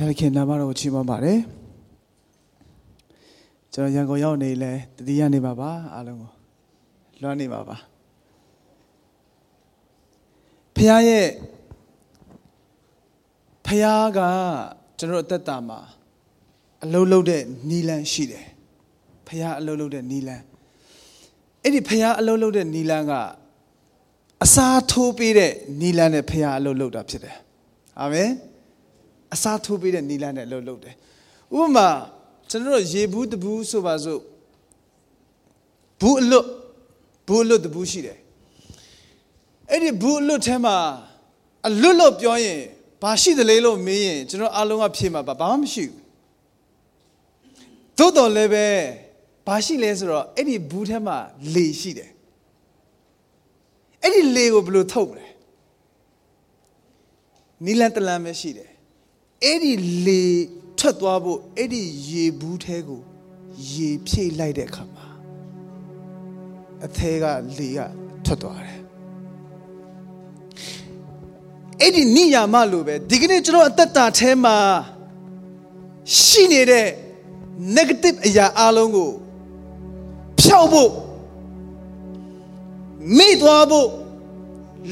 ဘုရားခင်နာမတော်ကိုချီးမွမ်းပါတယ်ကျွန်တော်ရန်ကုန်ရောက်နေလဲတတိယနေပါပါအားလုံးကိုလွှမ်းနေပါပါဘုရားရဲ့ဘုရားကကျွန်တော်အသက်တာမှာအလုံးလုံးတဲ့နီလန်းရှိတယ်ဘုရားအလုံးလုံးတဲ့နီလန်းအဲ့ဒီဘုရားအလုံးလုံးတဲ့နီလန်းကအစားထိုးပေးတဲ့နီလန်းနဲ့ဘုရားအလုံးလုံးတာဖြစ်တယ်အာမင် အစားထိုးပေးတဲ့နီလန်းနဲ့လှုပ်လှုပ်တယ်ဥပမာကျွန်တော်တို့ရေဘူးတဘူးဆိုပါစို့ဘူးအလွတ်ဘူးအလွတ်တဘူးရှိတယ်အဲ့ဒီဘူးအလွတ်ထဲမှာအလွတ်လို့ပြောရင်ဘာရှိတယ်လဲလို့မေးရင်ကျွန်တော်အားလုံးကဖြေမှာဘာမှမရှိဘူးသို့တော်လည်းပဲဘာရှိလဲဆိုတော့အဲ့ဒီဘူးထဲမှာလေရှိတယ်အဲ့ဒီလေကိုဘယ်လိုထုတ်မလဲနီလန်တလန်ပဲရှိတယ် အဲ့ဒီလေထွက်သွားဖို့အဲ့ဒီရေဘူးထဲကိုရေဖြည့်လိုက်တဲ့အခါမှာအသေးကလေကထွက်သွားတယ်အဲ့ဒီနိယာမလိုပဲဒီကနေ့ကျွန်တော်အသက်တာထဲမှာရှိနေတဲ့ negative အရာအလုံးကိုဖျောက်ဖို့မိသွားဖို့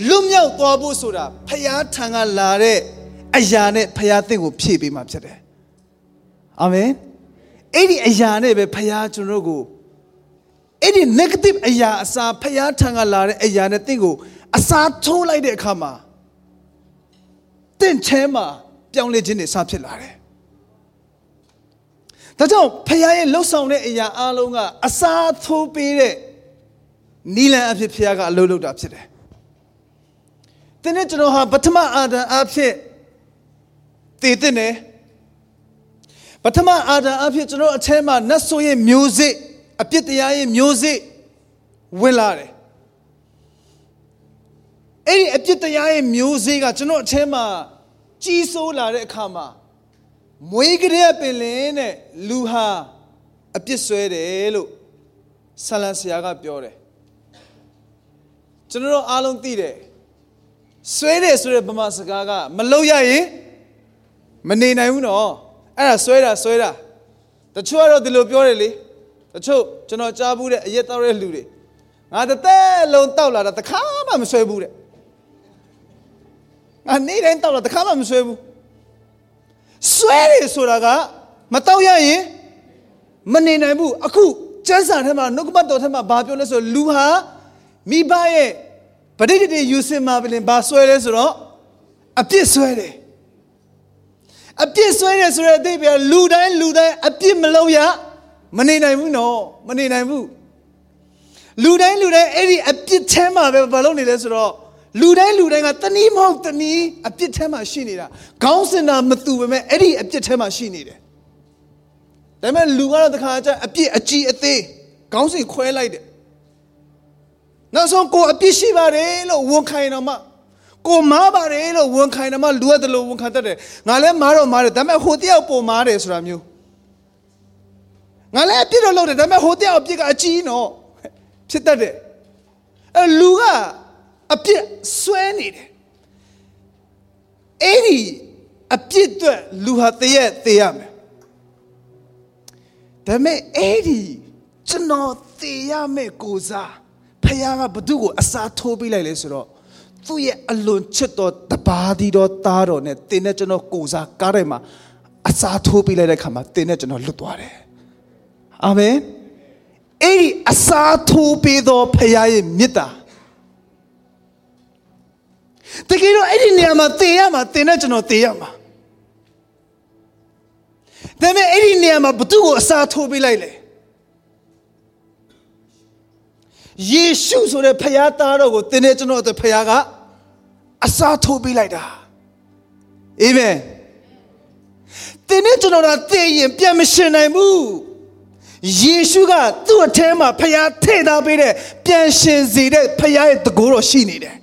လွတ်မြောက်သွားဖို့ဆိုတာဖျားထံကလာတဲ့ အရာနဲ့ဖျားသင်ကိုဖြည့်ပေးမှဖြစ်တယ်အာမင်အဲ့ဒီအရာနဲ့ပဲဖျားကျွန်တော်ကိုအဲ့ဒီ negative အရာအစားဖျားထံကလာတဲ့အရာနဲ့သင်ကိုအစားထိုးလိုက်တဲ့အခါမှာတင့်ချဲမှာပြောင်းလဲခြင်းတွေစဖြစ်လာတယ်ဒါကြောင့်ဖခင်ရဲ့လှုပ်ဆောင်တဲ့အရာအလုံးကအစားထိုးပေးတဲ့နီလန်အဖြစ်ဖခင်ကအလုပ်လုပ်တာဖြစ်တယ်။တင်းနဲ့ကျွန်တော်ဟာပထမအာဒံအဖြစ် တည်တဲ့နေပထမအာဒံအဖြစ်ကျွန်တော်အထဲမှာနတ်ဆိုးရဲ့မျိုးစစ်အပြစ်တရားရဲ့မျိုးစစ်ဝင်လာတယ်။အဲ့ဒီအပြစ်တရားရဲ့မျိုးစေ့ကကျွန်တော်အထဲမှာကြီးစိုးလာတဲ့အခါမှာမွေးကလေးပင်လင်းတဲ့လူဟာအပြစ်ဆွဲတယ်လို့ဆလန်ဆရာကပြောတယ်ကျွန်တော်တို့အားလုံးသိတယ်ဆွဲတယ်ဆိုတဲ့ဗမာစကားကမလုပ်ရရင် မနေနိုင်ဘူးနော်အဲ့ဒါဆွဲတာဆွဲတာတချို့ကတော့ဒီလိုပြောတယ်လေတချို့ကျွန်တော်ကြားဘူးတဲ့အရက်တောက်တဲ့လူတွေငါတစ်သက်လုံးတောက်လာတာတခါမှမဆွဲဘူးတဲ့ငါနေ့တိုင်းတောက်လာတခါမှမဆွဲဘူးဆွဲတယ်ဆိုတာကမတောက်ရရင်မနေနိုင်ဘူးအခုကျမ်းစာထဲမှာနှုတ်ကပတ်တော်ထဲမှာဘာပြောလဲဆိုလူဟာမိဘရဲ့ပဋိတည်ယူစင်မှာပြင်ဘာဆွဲလဲဆိုတော့အပြစ်ဆွဲတယ် အပြစ်ဆွဲတယ်ဆိုတဲ့အသေးပဲလူတိုင်းလူတိုင်းအပြစ်မလုပ်ရမနေနိုင်ဘူးနော်မနေနိုင်ဘူးလူတိုင်းလူတိုင်းအဲ့ဒီအပြစ်ထဲမှာပဲဘာလုပ်နေလဲဆိုတော့လူတိုင်းလူတိုင်းကတနည်းမဟုတ်တနည်းအပြစ်ထဲမှာရှိနေတာခေါင်းစင်တာမတူပေမဲ့အဲ့ဒီအပြစ်ထဲမှာရှိနေတယ်ဒါပေမဲ့လူကတော့တခါကျအပြစ်အကြီးအသေးခေါင်းစင်ခွဲလိုက်တယ်နောက်ဆုံးကိုအပြစ်ရှိပါတယ်လို့ဝန်ခံတော့မှ ကိုမားပါတယ်လို့ဝန်ခံတော့မှလူရတယ်လို့ဝန်ခံတတ်တယ်ငါလည်းမားတော့မားတယ်ဒါပေမဲ့ဟိုတယောက်ပုံမားတယ်ဆိုတာမျိုးငါလည်းအပြစ်တော့လုပ်တယ်ဒါပေမဲ့ဟိုတယောက်အပြစ်ကအကြီးနော်ဖြစ်တတ်တယ်အဲလူကအပြစ်ဆွဲနေတယ်အဲ့ဒီအပြစ်အတွက်လူဟာတရက်တရမယ်ဒါပေမဲ့အဲ့ဒီကျွန်တော်တည်ရမယ့်ကိုစားဖခင်ကဘသူ့ကိုအစားထိုးပေးလိုက်လဲဆိုတော့ သူ့ရဲ့အလွန်ချစ်တော်တပါးဒီတော်သားတော်နဲ့တင်းနဲ့ကျွန်တော်ကိုစားကားထဲမှာအစားထိုးပေးလိုက်တဲ့ခါမှာတင်းနဲ့ကျွန်တော်လွတ်သွားတယ်အာမင်အဲ့ဒီအစားထိုးပေးသောဖခင်ရဲ့မေတ္တာတကယ်တော့အဲ့ဒီနေရာမှာတည်ရမှာတင်တဲ့ကျွန်တော်တည်ရမှာဒါပေမဲ့အဲ့ဒီနေရာမှာဘသူ့ကိုအစားထိုးပေးလိုက်လဲယေရှုဆိုတဲ့ဖခင်သားတော်ကိုတင်တဲ့ကျွန်တော်အတွက်ဖခင်က အစားထိုးပေးလိုက်တာအာမင်တင်တဲ့ကျွန်တော်ကတည်ရင်ပြန်မရှင်နိုင်ဘူးယေရှုကသူ့အထဲမှာဖခင်ထည့်ထားပေးတဲ့ပြန်ရှင်စေတဲ့ဖခင်ရဲ့တကိုးတော်ရှိနေတယ်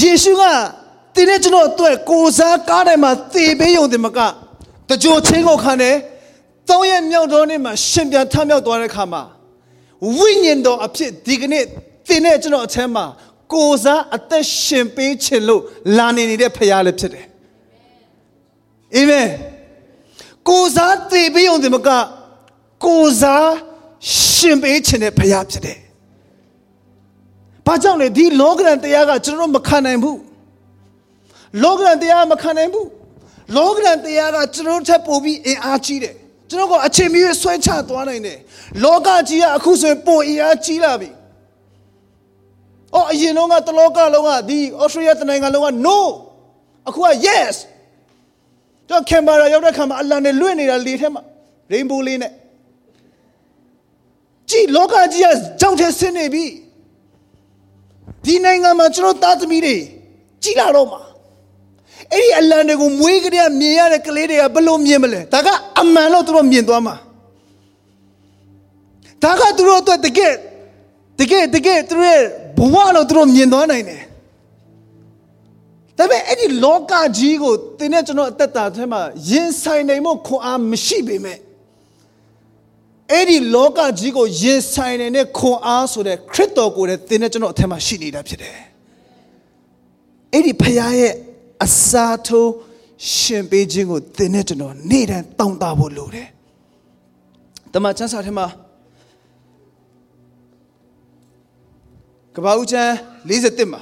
ယေရှုကတင်းနဲ့ကျွန်တော်အတွက်ကိုစားကားတိုင်းမှာသေပေးယုံတယ်မကတကြိုချင်းကိုခံတယ်သုံးရက်မြောက်တော်နေ့မှာရှင်ပြန်ထမြောက်သွားတဲ့အခါမှာဝိညာဉ်တော်အဖြစ်ဒီကနေ့တင်းနဲ့ကျွန်တော်အထက်မှာ ကိုစားအသက်ရှင်ပေးခြင်းလို့လာနေနေတဲ့ဖခင်လည်းဖြစ်တယ်အာမင်ကိုစားတည်ပြီးုံဒီမကကိုစားရှင်ပေးခြင်းတဲ့ဖခင်ဖြစ်တယ်။ဘာကြောင့်လဲဒီလောကရန်တရားကကျွန်တော်တို့မခံနိုင်ဘူး။လောကရန်တရားမခံနိုင်ဘူး။လောကရန်တရားကကျွန်တော်တို့ထက်ပိုပြီးအင်အားကြီးတယ်။ကျွန်တော်ကအချိန်မီဆွဲချသွားနိုင်တယ်။လောကကြီးကအခုဆိုရင်ပိုအင်အားကြီးလာပြီ။ အော်အရင်တော့ကတလောကလုံးကဒီဩစတြေးလျတနိုင်ငံလုံးက no အခုက yes တော့ကင်မရာရောက်တဲ့ခါမှာအလံနဲ့လွင့်နေတာလေထဲမှာ rainbow လေးနဲ့ကြည်လောကကြီးကကြောက်တဲ့ဆင်းနေပြီဒီနိုင်ငံမှာကျွန်တော်သားသမီးတွေကြီးလာတော့မှာအဲ့ဒီအလံတွေကိုမွေးကလေးမြင်ရတဲ့ကလေးတွေကဘလို့မြင်မလဲဒါကအမှန်လို့သူတို့မြင်သွားမှာဒါကသူတို့အတွက်တကယ်တကယ်တကယ်သူတို့ရဲ့ ဘဝလို့သူတို့မြင်သွားနိုင်တယ်ဒါပေမဲ့အဲ့ဒီလောကကြီးကိုသင်နဲ့ကျွန်တော်အသက်တာထဲမှာရင်ဆိုင်နိုင်မှုခွန်အားမရှိပေမဲ့အဲ့ဒီလောကကြီးကိုရင်ဆိုင်နိုင်တဲ့ခွန်အားဆိုတဲ့ခရစ်တော်ကိုလည်းသင်နဲ့ကျွန်တော်အထက်မှာရှိနေတာဖြစ်တယ်။အဲ့ဒီဖခင်ရဲ့အစာထိုးရှင်ပေးခြင်းကိုသင်နဲ့ကျွန်တော်နေ့တိုင်းတောင်းတဖို့လိုတယ်။တမန်ကျမ်းစာထဲမှာ ကပ္ပဦးကျမ်း41မှာ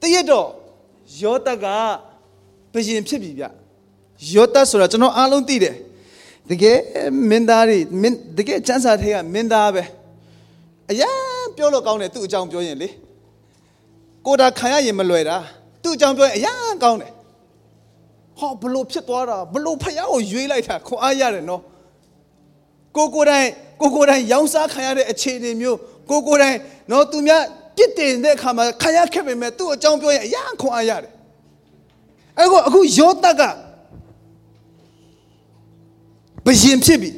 တရက်တော့ယောသက်ကဘယင်ဖြစ်ပြီဗျယောသဆိုတာကျွန်တော်အားလုံးသိတယ်တကယ်မင်းသားတွေမင်းတကယ်ကျမ်းစာထဲကမင်းသားပဲအရန်ပြောလို့ကောင်းတယ်သူ့အကြောင်းပြောရင်လေကိုတာခံရရင်မလွယ်တာသူ့အကြောင်းပြောရင်အရန်ကောင်းတယ်ဟောဘလို့ဖြစ်သွားတာဘလို့ဖယားကိုရွေးလိုက်တာခွန်အားရတယ်နော်ကိုကိုတိုင်း ကိုကိုတိုင်းရောင်းစားခံရတဲ့အခြေအနေမျိုးကိုကိုတိုင်းနော်သူများပြစ်တင်တဲ့အခါမှာခံရခဲ့ပေမဲ့သူ့အကြောင်းပြောရင်အရန်ခွန်အားရတယ်အဲ့ကိုအခုယောသက်ကဘယင်ဖြစ်ပြီ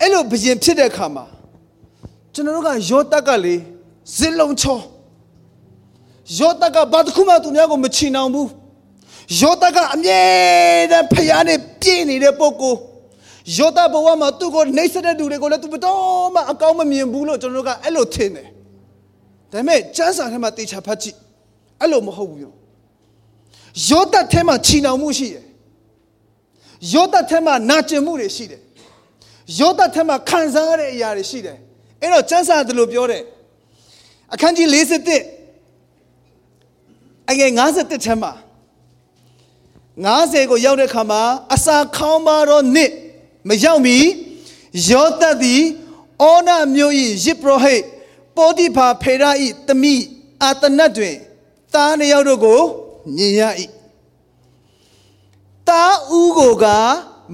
အဲ့လိုဘယင်ဖြစ်တဲ့အခါမှာကျွန်တော်တို့ကယောသက်ကလေဇစ်လုံးချောယောသက်ကဘာတစ်ခုမှသူများကိုမချီနှောင်ဘူးယောသကအမြဲတမ်းဖျားနဲ့ပြည့်နေတဲ့ပုဂ္ဂိုလ် ယောသဘဝမှာသူ့ကိုနှိမ့်ဆက်တဲ့လူတွေကိုလည်းသူဘတော်မှအကောင်းမမြင်ဘူးလို့ကျွန်တော်တို့ကအဲ့လိုထင်တယ်ဒါပေမဲ့ကျမ်းစာထဲမှာတေချာဖတ်ကြည့်အဲ့လိုမဟုတ်ဘူးယောယောသထဲမှာချီနှောင်မှုရှိတယ်ယောသထဲမှာနာကျင်မှုတွေရှိတယ်ယောသထဲမှာခံစားရတဲ့အရာတွေရှိတယ်အဲ့တော့ကျမ်းစာတယ်လို့ပြောတယ်အခန်းကြီး51အငယ်51ထဲမှာ90ကိုရောက်တဲ့ခါမှာအစာခေါင်းပါတော့နှစ် မရောက်မီယောသသည်အောနာမျိုး၏ယစ်ပရောဟိတ်ပောတိဖာဖေရ၏တမိအာတနတ်တွင်သားနှစ်ယောက်တို့ကိုမြင်ရ၏တာဥကိုက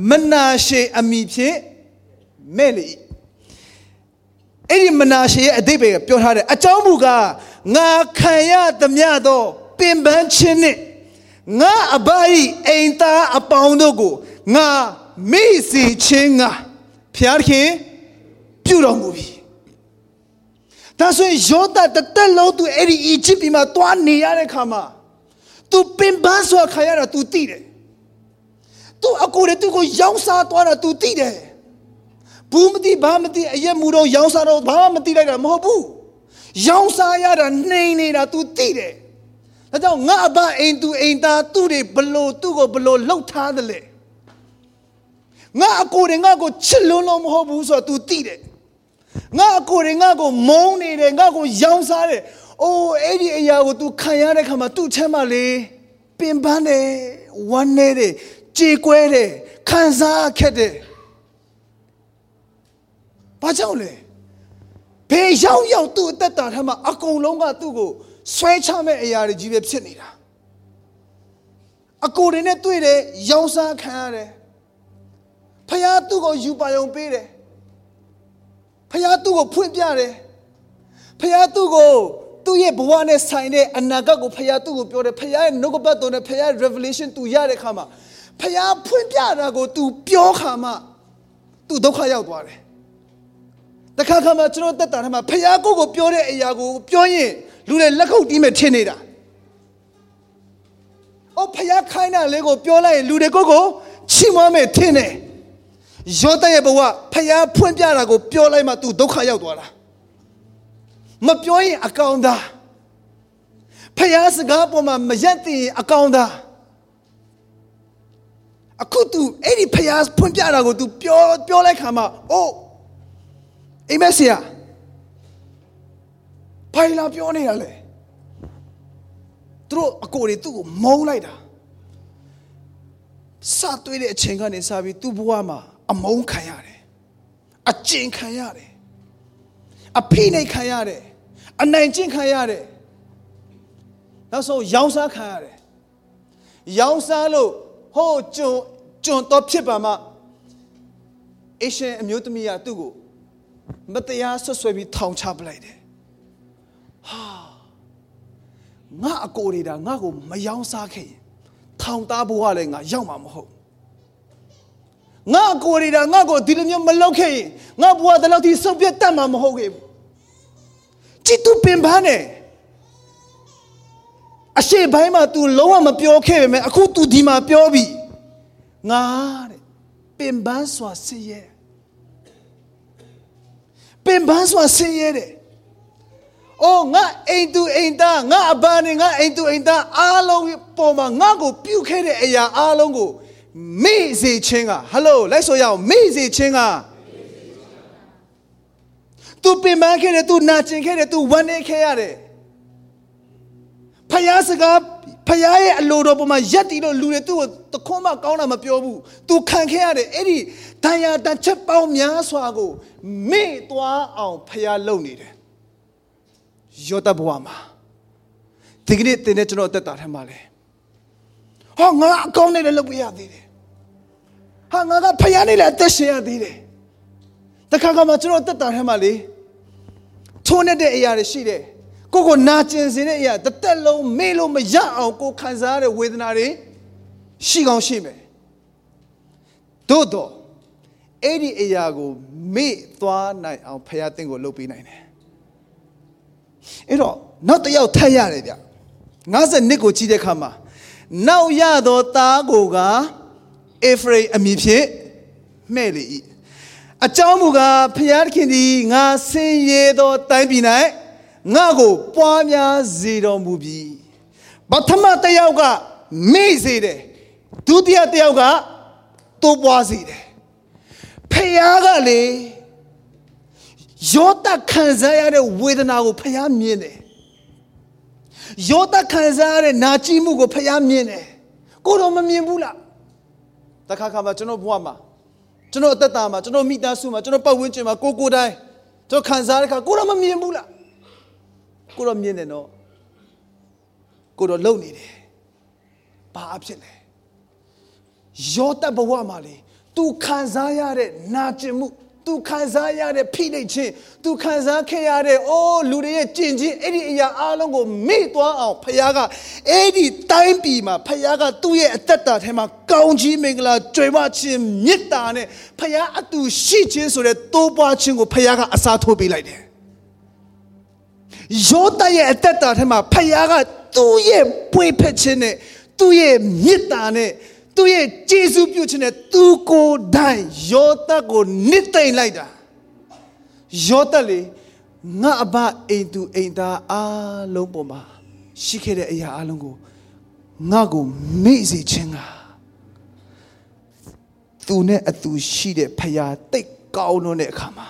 မနာရှေအမိဖြင့်မဲ့လေအဲ့ဒီမနာရှေရဲ့အတိတ်ပဲပြောထားတယ်အကြောင်းမူကားငါခံရသမျှသောပင်ပန်းခြင်းနှင့်ငါအဘဤအိမ်သားအပေါင်းတို့ကိုငါ မိစေခြင်းကဖျားခင်ပြုတော်မူပြီဒါဆိုရင်ယောသတသက်လုံးသူအဲ့ဒီအီဂျစ်ပြည်မှာသွားနေရတဲ့ခါမှာသူပင်ပန်းစွာခံရတာသူသိတယ်သူအကိုတွေသူကိုရောင်းစားသွားတာသူသိတယ်ဘူးမသိဘာမသိအရက်မူတော့ရောင်းစားတော့ဘာမှမသိလိုက်တာမဟုတ်ဘူးရောင်းစားရတာနှိမ်နေတာ तू သိတယ်ဒါကြောင့်ငါအဘအိမ်သူအိမ်သားသူ့တွေဘလို့သူ့ကိုဘလို့လှုပ်ထားတယ်လေ ငါအကိုတွေငါကိုချစ်လွန်းလို့မဟုတ်ဘူးဆိုတော့ तू သိတယ်ငါအကိုတွေငါကိုမုန်းနေတယ်ငါကိုရောင်းစားတယ်အိုးအဲ့ဒီအရာကို तू ခံရတဲ့ခါမှာသူ့ချမ်းမလေးပင်ပန်းတယ်ဝမ်းနေတယ်ကြေကွဲတယ်ခံစားခက်တယ်ဘာကြောင့်လဲဘေးရောက်ရောက်သူ့အသက်တာထဲမှာအကုန်လုံးကသူ့ကိုဆွဲချမဲ့အရာတွေကြီးပဲဖြစ်နေတာအကိုတွေနဲ့တွေ့တယ်ရောင်းစားခံရတယ် ဖယားသူ့ကိုယူပါယုံပေးတယ်ဖယားသူ့ကိုဖွင့်ပြတယ်ဖယားသူ့ကိုသူ့ရဲ့ဘဝနဲ့ဆိုင်တဲ့အနာဂတ်ကိုဖယားသူ့ကိုပြောတယ်ဖယားရဲ့နှုတ်ကပတ်တော်နဲ့ဖယား revelation သူရတဲ့ခါမှာဖယားဖွင့်ပြတာကို तू ပြောခါမှ तू ဒုက္ခရောက်သွားတယ်တခါခါမှကျွန်တော်တက်တာထဲမှာဖယားကိုကိုပြောတဲ့အရာကိုပြောရင်လူတွေလက်ခုပ်တီးမဲ့ထင်နေတာအော်ဖယားခိုင်းတာလေးကိုပြောလိုက်ရင်လူတွေကိုကိုချီးမွမ်းမဲ့ထင်တယ် ယောသရဲ့ဘဝဖယားဖွင့်ပြတာကိုပြောလိုက်မှ तू ဒုက္ခရောက်သွားတာမပြောရင်အကောင်သားဖ ဖယားစကားပေါ်မှာမရက်သိရင်အကောင်သားအခု तू အဲ့ဒီဖယားဖွင့်ပြတာကို तू ပြောပြောလိုက်ခါမှာအိုးအိမ်မက်ဆရာဖိုင်လာပြောနေတာလေသူတို့အကိုတွေသူ့ကိုမုန်းလိုက်တာစသွေးတဲ့အချိန်ကနေစပြီးသူ့ဘဝမှာ အမုန်းခံရတယ်အကျဉ်ခံရတယ်အဖိနှိတ်ခံရတယ်အနိုင်ကျင့်ခံရတယ်နောက်ဆုံးရောင်းစားခံရတယ်ရောင်းစားလို့ဟိုးကျွန်ကျွန်တော့ဖြစ်ပါမှအရှင်အမျိုးသမီးကသူ့ကိုမတရားဆွဆွဲပြီးထောင်ချပလိုက်တယ်ဟာငါအကိုတွေဒါငါ့ကိုမယောင်းစားခဲ့ရင်ထောင်သားဘဝလည်းငါရောက်မှာမဟုတ် ငါအကိုတွေဒါငါ့ကိုဒီလိုမျိုးမလုပ်ခဲ့ရင်ငါဘဝတလောက်ထိစုပ်ပြတ်တတ်မှာမဟုတ်ခဲ့ဘူးကြည်သူပင်ပန်းတယ်အရှိပိုင်းမှာ तू လုံးဝမပြောခဲ့ပေမဲ့အခု तू ဒီမှာပြောပြီငါတဲ့ပင်ပန်းစွာဆင်းရဲပင်ပန်းစွာဆင်းရဲတယ်။အိုးငါအိမ်သူအိမ်သားငါအပန်းနေငါအိမ်သူအိမ်သားအားလုံးပေါ်မှာငါ့ကိုပြုတ်ခဲ့တဲ့အရာအားလုံးကို မိစေခြင်းကဟယ်လိုလိုက်ဆိုရအောင်မိစေခြင်းကသူပင်ပန်းခဲ့တယ်သူနာကျင်ခဲ့တယ်သူဝမ်းနည်းခဲ့ရတယ်ဖယားစကားဖယားရဲ့အလိုတော်ပေါ်မှာယက်တီလို့လူတွေသူ့ကိုတခွန်းမှကောင်းတာမပြောဘူးသူခံခဲ့ရတယ်အဲ့ဒီတန်ရာတန်ချက်ပေါင်းများစွာကိုမေ့သွားအောင်ဖယားလုပ်နေတယ်ယောသဘဝမှာဒီကနေ့တင်တဲ့ကျွန်တော်အသက်တာထဲမှာလည်း ဟောငါအကောင်းနဲ့လည်းလုပ်ပြရသေးတယ်။ဟာငါကဖယားနဲ့လည်းအသက်ရှင်ရသေးတယ်။တခါကမှကျွန်တော်အသက်တာထဲမှာလေထိုးနေတဲ့အရာတွေရှိတယ်။ကိုကိုနာကျင်စေတဲ့အရာတစ်သက်လုံးမေ့လို့မရအောင်ကိုခံစားရတဲ့ဝေဒနာတွေရှိကောင်းရှိမယ်သို့တော့အဲ့ဒီအရာကိုမေ့သွားနိုင်အောင်ဖခင်တင့်ကိုလုပ်ပေးနိုင်တယ်အဲ့တော့နောက်တစ်ယောက်ထပ်ရတယ်ဗျ50နှစ်ကိုကြည့်တဲ့အခါမှာ နောက်ရသောသားကိုကအေဖရိအမည်ဖြင့်မှဲ့လေ၏အကြောင်းမူကားဖခင်သခင်သည်ငါဆင်းရဲသောတိုင်းပြည်၌ငါ့ကို ပွားများစေတော်မူပြီပထမတစ်ယောက်ကမေ့စေတယ်ဒုတိယတစ်ယောက်ကတိုးပွားစေတယ်ဖခင်ကလေယောသခံစားရတဲ့ဝေဒနာကိုဖခင်မြင်တယ် ယောသခံစားရတဲ့နာကျင်မှုကိုဖခင်မြင်တယ်ကိုတော့မမြင်ဘူးလားတခါခါမှာကျွန်တော်ဘဝမှာကျွန်တော်အသက်တာမှာကျွန်တော်မိသားစုမှာကျွန်တော်ပတ်ဝန်းကျင်မှာကိုကိုတိုင်းကျွန်တော်ခံစားရတဲ့ခါကိုတော့မမြင်ဘူးလားကိုတော့မြင်တယ်နော်ကိုတော့လုံနေတယ်ဘာအဖြစ်လဲယောသဘဝမှာလေ तू ခံစားရတဲ့နာကျင်မှု तू ခံစားရတဲ့ဖိနှိပ်ခြင်း तू ခံစားခဲ့ရတဲ့အိုးလူတွေရဲ့ကြင်ချင်းအဲ့ဒီအရာအလုံးကိုမေ့သွားအောင်ဖခင်ကအဲ့ဒီတိုင်းပြည်မှာဖခင်ကသူ့ရဲ့အသက်တာထဲမှာကောင်းကြီးမင်္ဂလာကြွယ်ဝခြင်းမေတ္တာနဲ့ဖခင်အတူရှိခြင်းဆိုတဲ့တိုးပွားခြင်းကိုဖခင်ကအစားထိုးပေးလိုက်တယ်ယောသရဲ့အသက်တာထဲမှာဖခင်ကသူ့ရဲ့ပွေဖက်ခြင်းနဲ့သူ့ရဲ့မေတ္တာနဲ့ သူ့ရဲ့ကျေးဇူးပြုခြင်းနဲ့သူကိုယ်တိုင်ယောသကိုနစ်သိမ့်လိုက်တာယောသလေငါအဘအိမ်သူအိမ်သားအားလုံးပေါ်မှာရှိခဲ့တဲ့အရာအလုံးကိုငါကိုမေ့စေခြင်းကသူနဲ့အတူရှိတဲ့ဖခင်တိတ်ကောင်းလို့တဲ့အခါမှာ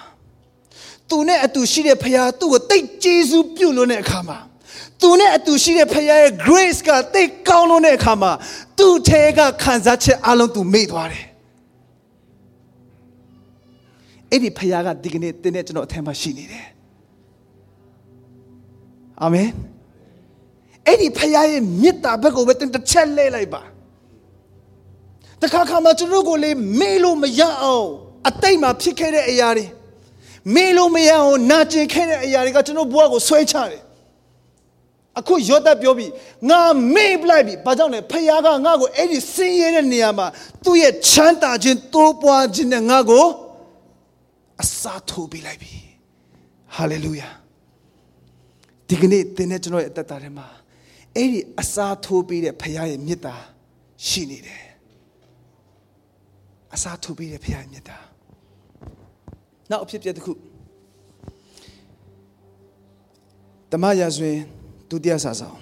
သူနဲ့အတူရှိတဲ့ဖခင်သူ့ကိုတိတ်ကျေးဇူးပြုလို့တဲ့အခါမှာ သူနဲ့အတူရှိတဲ့ဖခင်ရဲ့ grace ကတိတ်ကောင်းလို့တဲ့အခါမှာသူ့ထဲကခံစားချက်အလုံးသူမေ့သွားတယ်အဲ့ဒီဖခင်ကဒီကနေ့တင်းတဲ့ကျွန်တော်အထက်မှာရှိနေတယ်အာမင်အဲ့ဒီဖခင်ရဲ့မေတ္တာဘက်ကိုပဲတင်တစ်ချက်လဲလိုက်ပါတခါခါမှကျွန်တော်ကိုလေမေ့လို့မရအောင်အတိတ်မှာဖြစ်ခဲ့တဲ့အရာတွေမေ့လို့မရအောင်နာကျင်ခဲ့တဲ့အရာတွေကကျွန်တော်ဘဝကိုဆွဲချတယ် အခုယောသပြောပြီးငါမေ့ပလိုက်ပြီဘာကြောင့်လဲဖခင်ကငါ့ကိုအဲ့ဒီဆင်းရဲတဲ့နေရာမှာသူ့ရဲ့ချမ်းသာခြင်းတိုးပွားခြင်းနဲ့ငါ့ကိုအစားထိုးပေးလိုက်ပြီဟာလေလုယာဒီကနေ့သင်နဲ့ကျွန်တော်ရဲ့အသက်တာထဲမှာအဲ့ဒီအစားထိုးပေးတဲ့ဖခင်ရဲ့မေတ္တာရှိနေတယ်အစားထိုးပေးတဲ့ဖခင်ရဲ့မေတ္တာနောက်အဖြစ်ပြတစ်ခုတမန်ရာဇဝင် ဒုတိယစာဆောင်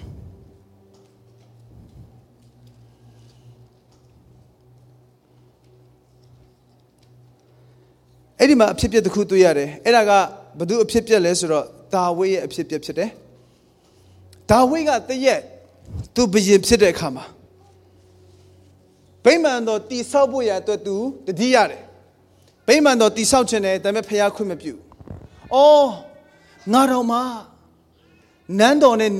အဲ့ဒီမှာအဖြစ်ပြက်တစ်ခုတွေ့ရတယ်အဲ့ဒါကဘသူအဖြစ်ပြက်လဲဆိုတော့ဒါဝိရဲ့အဖြစ်ပြက်ဖြစ်တယ်ဒါဝိကတရက်သူဘယင်ဖြစ်တဲ့အခါမှာဗိမာန်တော်တိဆောက်ဖို့ရအတွက်သူတတိရတယ်ဗိမာန်တော်တိဆောက်ခြင်းနဲ့ဒါပေမဲ့ဖျားခွင့်မပြု။အော်ငါတော်မှာ နန်းတော်နဲ့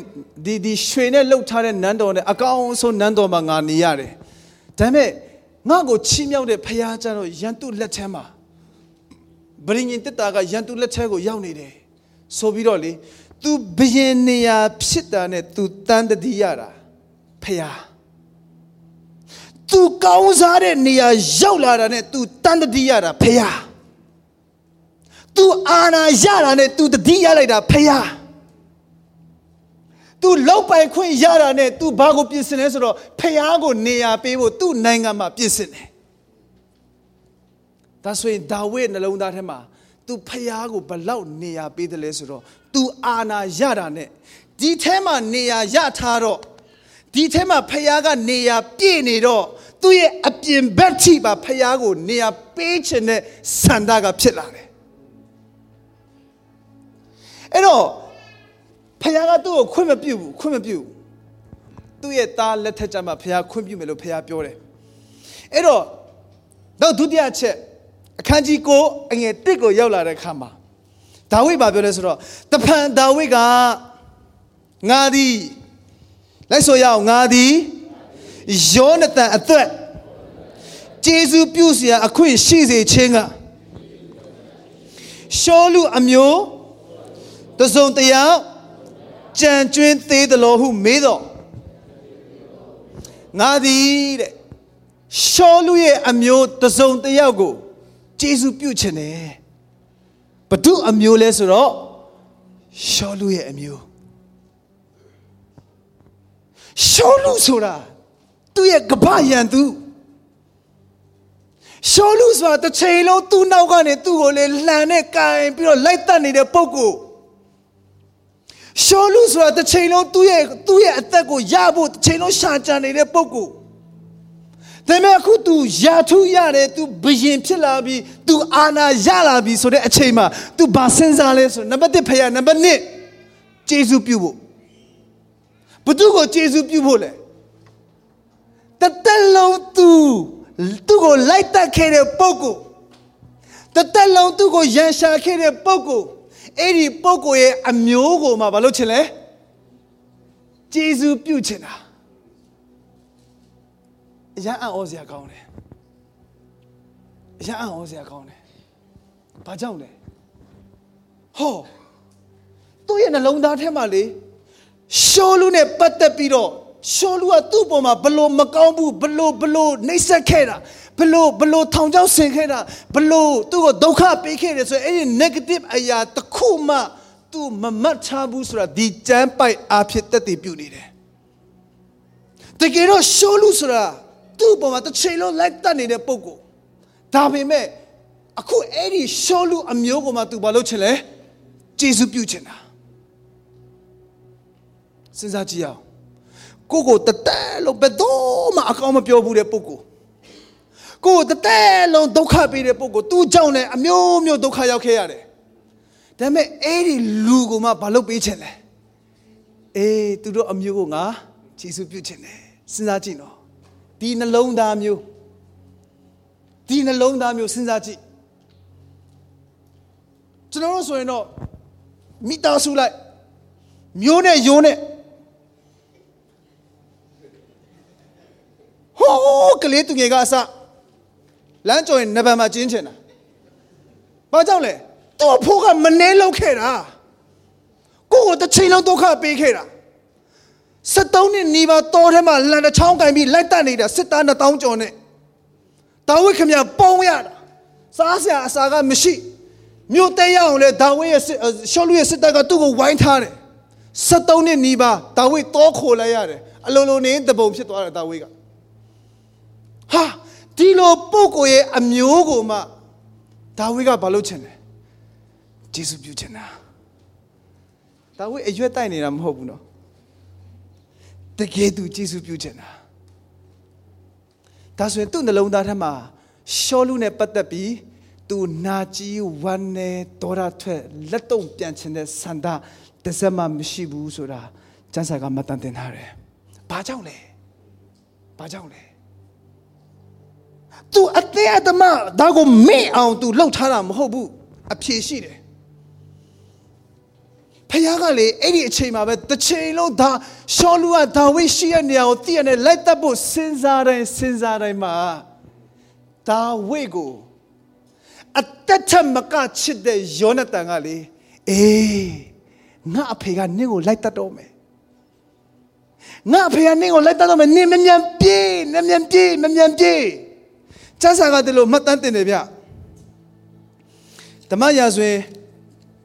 ဒီဒီရွှေနဲ့လှုပ်ထားတဲ့နန်းတော်နဲ့အကောင်ဆုံးနန်းတော်မှာငါနေရတယ်ဒါပေမဲ့ငါ့ကိုချီးမြှောက်တဲ့ဖျားကျတော့ရန်သူလက်ထဲမှာဗြိညင်တက်တာကရန်သူလက်ထဲကိုရောက်နေတယ်ဆိုပြီးတော့လေ तू ဘယင်နေရာဖြစ်တာနဲ့ तू တန်တတိရတာဖျား तू ကောင်းစားတဲ့နေရာရောက်လာတာနဲ့ तू တန်တတိရတာဖျား तू အာနာရတာနဲ့ तू တတိရလိုက်တာဖျား तू လောက်ပိုင်ခွင့်ရတာနဲ့ तू ဘာကိုပြင်ဆင်လဲဆိုတော့ဖျားကိုနေရာပေးဖို့ तू နိုင်ငံမှာပြင်ဆင်တယ်ဒါဆိုရင်ဒါဝိဒ်နှလုံးသားထဲမှာ तू ဖျားကိုဘလောက်နေရာပေးတယ်လဲဆိုတော့ तू အာနာရတာနဲ့ဒီထဲမှာနေရာရထားတော့ဒီထဲမှာဖျားကနေရာပြည့်နေတော့သူ့ရဲ့အပြင်ဘက်ထိပါဖျားကိုနေရာပေးခြင်းနဲ့ဆန္ဒကဖြစ်လာတယ်အဲ့တော့ ဖခင်ကသူ့ကိုခွင့်မပြုဘူးခွင့်မပြုဘူးသူ့ရဲ့သားလက်ထက်ကျမှဖခင်ခွင့်ပြုမယ်လို့ဖခင်ပြောတယ်အဲ့တော့နောက်ဒုတိယချက်အခန်းကြီး9အငယ်1ကိုရောက်လာတဲ့အခါမှာဒါဝိဒ်ဘာပြောလဲဆိုတော့တဖန်ဒါဝိဒ်ကငါသည်လိုက်ဆိုရအောင်ငါသည်ယောနသန်အသက်ကျေးဇူးပြုစရာအခွင့်ရှိစေခြင်းကရှောလူအမျိုးတစုံတယောက် ကြံကျွင်းသေးတယ်လို့ဟုမေးတော့ငါသည်တဲ့ရှောလူရဲ့အမျိုးတစုံတယောက်ကိုကျေးဇူးပြုခြင်းနဲ့ဘဒုအမျိုးလဲဆိုတော့ရှောလူရဲ့အမျိုးရှောလူဆိုတာသူ့ရဲ့ကပ္ပယံသူရှောလူဆိုတာတစ်ချိန်လုံးသူ့နောက်ကနေသူ့ကိုလေလှန်နဲ့ကင်ပြီးတော့လိုက်တက်နေတဲ့ပုံကို ရှောလူဆိုတာတစ်ချိန်လုံးသူ့ရဲ့သူ့ရဲ့အသက်ကိုရဖို့တစ်ချိန်လုံးရှာကြံနေတဲ့ပုံကိုဒါပေမဲ့အခု तू ယာထုရတယ် तू ဘယင်ဖြစ်လာပြီ तू အာနာရလာပြီဆိုတဲ့အချိန်မှာ तू ဘာစဉ်းစားလဲဆိုနံပါတ်1ဖယားနံပါတ်2ကျေးဇူးပြုဖို့ဘသူကိုကျေးဇူးပြုဖို့လဲတသက်လုံး तू သူ့ကိုလိုက်တက်ခဲ့တဲ့ပုံကိုတသက်လုံးသူ့ကိုရန်ရှာခဲ့တဲ့ပုံကို အဲ့ဒီပုံကိုရဲ့အမျိုးကိုမှဘာလို့ချင်လဲကျေးဇူးပြုချင်တာအရန်အံ့ဩစရာကောင်းတယ်အရန်အံ့ဩစရာကောင်းတယ်ဘာကြောင့်လဲဟောသူ့ရဲ့နှလုံးသားထဲမှာလေရှောလူနဲ့ပတ်သက်ပြီးတော့ရှောလူကသူ့ပေါ်မှာဘလို့မကောင်းဘူးဘလို့ဘလို့နှိပ်စက်ခဲ့တာ ဘလို့ဘလို့ထောင်ချောက်ဆင်ခဲ့တာဘလို့သူ့ကိုဒုက္ခပေးခဲ့တယ်ဆိုရင်အဲ့ဒီ negative အရာတစ်ခုမှသူမမတ်ထားဘူးဆိုတာဒီကျမ်းပိုက်အားဖြင့်တက်တည်ပြုနေတယ်တကယ်တော့ရှောလူဆိုတာသူ့ပေါ်မှာတစ်ချိန်လုံးလိုက်တက်နေတဲ့ပုံကိုဒါပေမဲ့အခုအဲ့ဒီရှောလူအမျိုးကိုမှသူဘာလုပ်ချင်လဲကျေးဇူးပြုချင်တာစဉ်းစားကြည့်အောင်ကိုကိုတတဲလို့ဘယ်တော့မှအကောင်းမပြောဘူးတဲ့ပုဂ္ဂိုလ်ကိုတတဲလုံးဒုက္ခပေးတဲ့ပုဂ္ဂိုလ်သူ့ကြောင့်လည်းအမျိုးမျိုးဒုက္ခရောက်ခဲ့ရတယ်ဒါပေမဲ့အဲ့ဒီလူကိုမှဘာလုပ်ပေးချင်လဲအေးသူတို့အမျိုးကိုငါဂျေစုပြုချင်တယ်စဉ်းစားကြည့်နော်ဒီနှလုံးသားမျိုးဒီနှလုံးသားမျိုးစဉ်းစားကြည့်ကျွန်တော်တို့ဆိုရင်တော့မိသားစုလိုက်မျိုးနဲ့ယိုးနဲ့ဟိုးကလေးသူငယ်ကအစ လမ်းကြော်ရင်နဗံမှာကျင်းချင်တာဘာကြောင့်လဲသူ့အဖိုးကမနှဲလောက်ခဲ့တာကိုကိုတစ်ချိန်လုံးဒုက္ခပေးခဲ့တာ73နှစ်နီးပါးတောထဲမှာလန်တစ်ချောင်းကင်ပြီးလိုက်တက်နေတာစစ်သား2000ကျော်နဲ့ဒါဝိဒ်ခမရပုံရတာစားစရာအစာကမရှိမြို့တဲရအောင်လဲဒါဝိဒ်ရဲ့ရှောလူရဲ့စစ်တပ်ကသူ့ကိုဝိုင်းထားတယ်73နှစ်နီးပါးဒါဝိဒ်တောခိုလိုက်ရတယ်အလိုလိုနေတပုံဖြစ်သွားတယ်ဒါဝိဒ်ကဟာ ဒီလိုပုဂ္ဂိုလ်ရဲ့အမျိုးကိုမှဒါဝိဒ်ကဘာလုပ်ချင်လဲဂျေစုပြုချင်တာဒါဝိဒ်အရွက်တိုက်နေတာမဟုတ်ဘူးနော်တကယ်သူဂျေစုပြုချင်တာဒါဆိုရင်သူ့နှလုံးသားထဲမှာရှောလူနဲ့ပတ်သက်ပြီးသူနာကြီးဝမ်းနေဒေါရထွက်လက်တုံပြန်ချင်တဲ့ဆန္ဒတစ်စက်မှမရှိဘူးဆိုတာကျမ်းစာကမှတ်တမ်းတင်ထားတယ်။ဘာကြောင့်လဲ။ဘာကြောင့်လဲ။ तू အသေးအသမဒါကိုမေ့အောင် तू လှုပ်ထားတာမဟုတ်ဘူး။အဖြေရှိတယ်။ဖခင်ကလေအဲ့ဒီအချိန်မှာပဲတစ်ချိန်လုံးဒါရှောလူကဒါဝိရှိရဲ့နေရာကိုတည့်ရနဲ့လိုက်တက်ဖို့စဉ်းစားတိုင်းစဉ်းစားတိုင်းမှာဒါဝိကိုအသက်ထက်မကချစ်တဲ့ယောနသန်ကလေအေးငါအဖေကနင့်ကိုလိုက်တတ်တော့မယ်ငါအဖေကနင့်ကိုလိုက်တတ်တော့မယ်နင့်မမြန်ပြေးမမြန်ပြေးမမြန်ပြေး ကျမ်းစာကတလို့မှတ်တမ်းတင်တယ်ဗျဓမ္မရာဇဝင်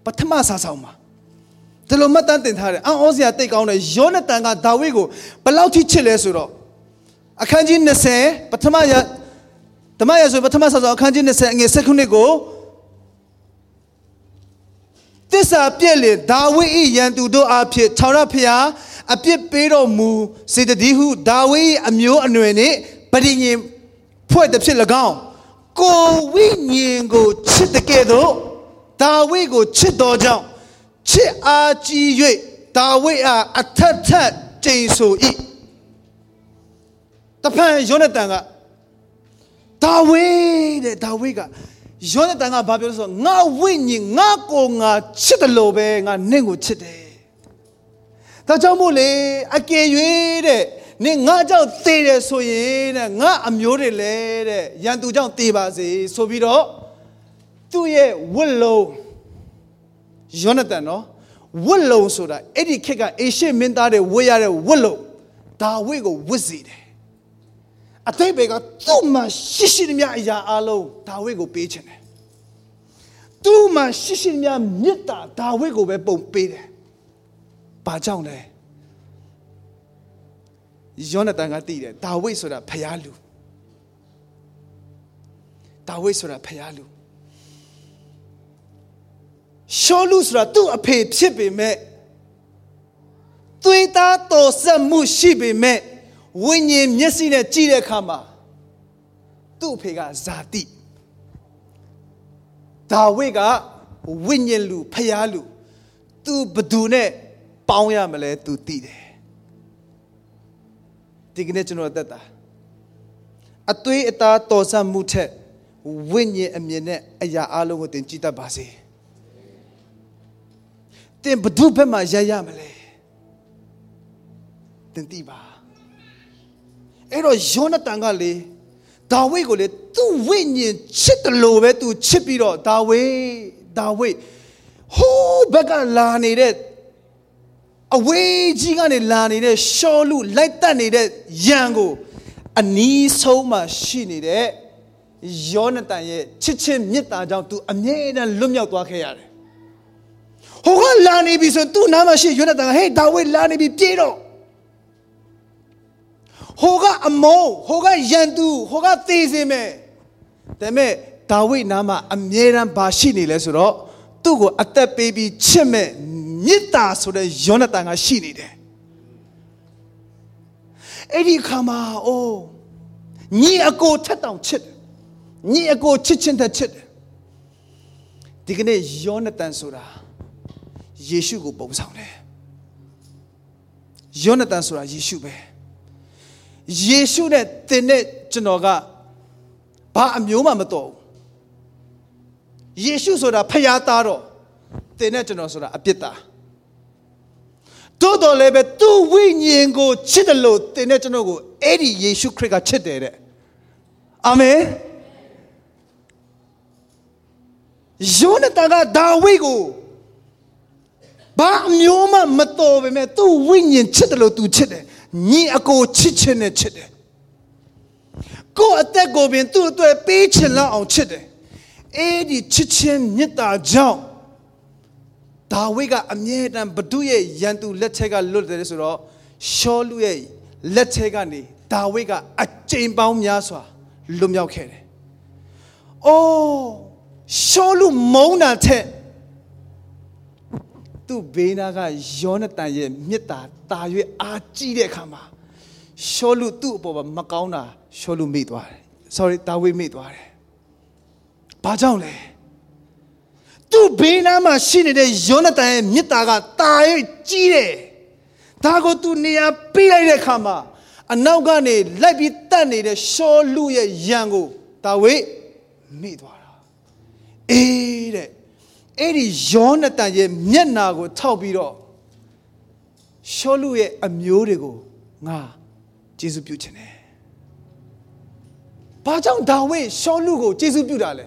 ပထမစာဆောင်မှာဒီလိုမှတ်တမ်းတင်ထားတယ်အံ့ဩစရာတိတ်ကောင်းတယ်ယောနသန်ကဒါဝိကိုဘယ်လောက်ထိချစ်လဲဆိုတော့အခန်းကြီး20ပထမရာဓမ္မရာဇဝင်ပထမစာဆောင်အခန်းကြီး20အငယ်7ခုနှစ်ကိုတစ္ဆာပြည့်လေဒါဝိ၏ရန်သူတို့အဖြစ်ခြောက်ရဖျားအပြစ်ပေးတော်မူစေတတိဟုဒါဝိ၏အမျိုးအနွယ်နှင့်ပရိညင် ဖွဲ့သည်ဖြစ်၎င်းကိုဝိညာဉ်ကိုချစ်တဲ့ကဲ့သို့ဒါဝိကိုချစ်တော်ကြောင့်ချစ်အားကြီး၍ဒါဝိအားအထက်ထက်ကျိန်ဆို၏တဖန်ယောနသန်ကဒါဝိတဲ့ဒါဝိကယောနသန်ကဘာပြောလဲဆိုတော့ငါဝိညာဉ်ငါကိုငါချစ်တယ်လို့ပဲငါနင့်ကိုချစ်တယ်ဒါကြောင့်မို့လေအကယ်၍တဲ့ နင်ငါကြောင့်သေတယ်ဆိုရင်တဲ့ငါအမျိုးတွေလဲတဲ့ရန်သူကြောင့်သေပါစေဆိုပြီးတော့သူ့ရဲ့ဝတ်လုံးယောနသန်နော်ဝတ်လုံးဆိုတာအဲ့ဒီခေတ်ကအေရှမင်းသားတွေဝတ်ရတဲ့ဝတ်လုံးဒါဝိကိုဝတ်စီတယ်အတိတ်ဘေကသူ့မှာရှိရှိသမျှအရာအလုံးဒါဝိကိုပေးခြင်းတယ်သူ့မှာရှိရှိသမျှမေတ္တာဒါဝိကိုပဲပုံပေးတယ်ဘာကြောင့်လဲ ယောနသန်ကသိတယ်ဒါဝိဆိုတာဖျားလူဒါဝိဆိုတာဖျားလူရှောလူဆိုတာသူ့အဖေဖြစ်ပေမဲ့သွေးသားတော်ဆက်မှုရှိပေမဲ့ဝိညာဉ်မျက်စိနဲ့ကြည့်တဲ့အခါမှာသူ့အဖေကဇာတိဒါဝိကဝိညာဉ်လူဖျားလူသူဘသူနဲ့ပေါင်းရမလဲသူသိတယ် ဒီကနေ့ကျွန်တော်အသက်တာအသွေးအသားတော်ဆမှုထက်ဝိညာဉ်အမြင်နဲ့အရာအလုံးကိုသင်ကြည့်တတ်ပါစေသင်ဘသူဘက်မှာရရမလဲသင်သိပါအဲ့တော့ယောနသန်ကလေဒါဝိဒ်ကိုလေသူ့ဝိညာဉ်ချစ်တယ်လို့ပဲသူချစ်ပြီးတော့ဒါဝိဒ်ဒါဝိဒ်ဟိုးဘက်ကလာနေတဲ့ အဝေးကြီးကနေလာနေတဲ့ရှောလူလိုက်တက်နေတဲ့ယံကို အနီးဆုံးမှာရှိနေတဲ့ယောနသန်ရဲ့ချစ်ချင်းမေတ္တာကြောင့်သူအမြဲတမ်းလွတ်မြောက်သွားခဲ့ရတယ်။ဟိုကလာနေပြီဆိုသူ့နားမှာရှိယောနသန်ကဟေးဒါဝိဒ်လာနေပြီပြေးတော့ဟိုကအမုံဟိုကယန်သူဟိုကသေစေမယ်ဒါပေမဲ့ဒါဝိဒ်နားမှာအမြဲတမ်းဘာရှိနေလဲဆိုတော့သူ့ကိုအသက်ပေးပြီးချစ်မဲ့ မေတ္တာဆိုတဲ့ယောနသန်ကရှိနေတယ်အဲ့ဒီခါမှာအိုးညီအကိုထက်တောင်ချစ်တယ်ညီအကိုချစ်ချင်းတဲ့ချစ်တယ်ဒီကနေ့ယောနသန်ဆိုတာယေရှုကိုပုံဆောင်တယ်ယောနသန်ဆိုတာယေရှုပဲယေရှုနဲ့သင်နဲ့ကျွန်တော်ကဘာအမျိုးမှမတော်ဘူးယေရှုဆိုတာဖျားသားတော့သင်နဲ့ကျွန်တော်ဆိုတာအပြစ်သား တိုးတော်လည်းပဲသူ့ဝိညာဉ်ကိုချစ်တယ်လို့သင်နဲ့ကျွန်တော်ကိုအဲ့ဒီယေရှုခရစ်ကချစ်တယ်တဲ့အာမင်ယောနသန်ကဒါဝိဒ်ကိုဘာအမျိုးမှမတော်ပေမဲ့သူ့ဝိညာဉ်ချစ်တယ်လို့သူချစ်တယ်ညီအကိုချစ်ခြင်းနဲ့ချစ်တယ်ကိုယ်အသက်ကိုပင်သူ့အတွက်ပေးချင်လောက်အောင်ချစ်တယ်အဲ့ဒီချစ်ခြင်းမေတ္တာကြောင့် ဒါဝိဒ်ကအမြဲတမ်းဘဒုရဲ့ရန်သူလက်ထက်ကလွတ်တယ်ဆိုတော့ရှောလူရဲ့လက်ထက်ကနေဒါဝိဒ်ကအကြိမ်ပေါင်းများစွာလွတ်မြောက်ခဲ့တယ်။အိုးရှောလူမုန်းတာထက်သူ့ဘေးနာကယောနသန်ရဲ့မြစ်တာတာ၍အာကြည့်တဲ့အခါမှာရှောလူသူ့အပေါ်မှာမကောင်းတာရှောလူမိသွားတယ် sorry ဒါဝိမေ့သွားတယ်ဘာကြောင့်လဲ သူ့ဘေးနားမှာရှိနေတဲ့ယောနသန်ရဲ့မေတ္တာကတာရဲ့ကြီးတယ်ဒါကိုသူနေရာပေးလိုက်တဲ့အခါမှာအနောက်ကနေလိုက်ပြီးတတ်နေတဲ့ရှောလူရဲ့ရန်ကိုဒါဝိမိသွားတာအေးတဲ့အဲ့ဒီယောနသန်ရဲ့မျက်နာကိုထောက်ပြီးတော့ရှောလူရဲ့အမျိုးတွေကိုငါကျေးဇူးပြုခြင်းတယ်ဘာကြောင့်ဒါဝိရှောလူကိုကျေးဇူးပြုတာလဲ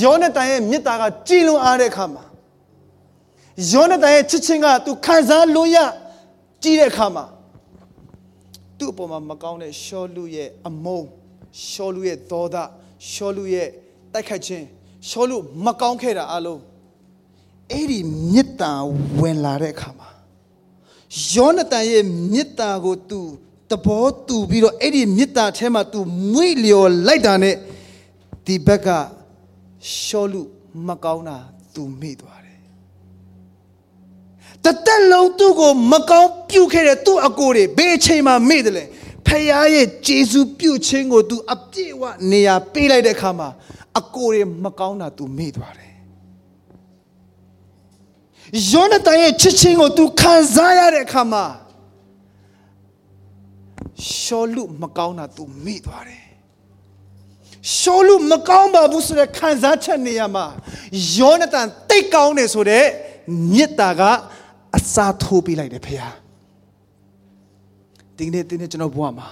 ယောနသန်ရဲ့မေတ္တာကကြည်လွန်အားတဲ့အခါမှာယောနသန်ရဲ့ချစ်ချင်းကသူခံစားလို့ရကြည်တဲ့အခါမှာသူ့အပေါ်မှာမကောင်းတဲ့ရှောလူရဲ့အမုန်းရှောလူရဲ့ဒေါသရှောလူရဲ့တိုက်ခိုက်ခြင်းရှောလူမကောင်းခဲ့တာအလုံးအဲ့ဒီမေတ္တာဝင်လာတဲ့အခါမှာယောနသန်ရဲ့မေတ္တာကို तू သဘောတူပြီးတော့အဲ့ဒီမေတ္တာထဲမှာ तू မွေ့လျော်လိုက်တာနဲ့ဒီဘက်က ရှောလူမကောင်းတာ तू မေ့သွားတယ်တသက်လုံးသူ့ကိုမကောင်းပြုတ်ခဲ့တဲ့သူ့အကိုတွေဘယ်အချိန်မှမေ့တယ်လဲဖခင်ရဲ့ဂျေဇုပြုတ်ခြင်းကို तू အပြည့်အဝနေရာပေးလိုက်တဲ့အခါမှာအကိုတွေမကောင်းတာ तू မေ့သွားတယ်ယောနသန်ရဲ့ချစ်ချင်းကို तू ခံစားရတဲ့အခါမှာရှောလူမကောင်းတာ तू မေ့သွားတယ် ရှောလူမကောင်းပါဘူးဆိုတဲ့ခံစားချက်နေရာမှာယောနသန်တိတ်ကောင်းတယ်ဆိုတဲ့မြစ်တာကအစာထိုးပေးလိုက်တယ်ဖေဟာဒီနေ့ဒီနေ့ကျွန်တော်ဘဝမှာ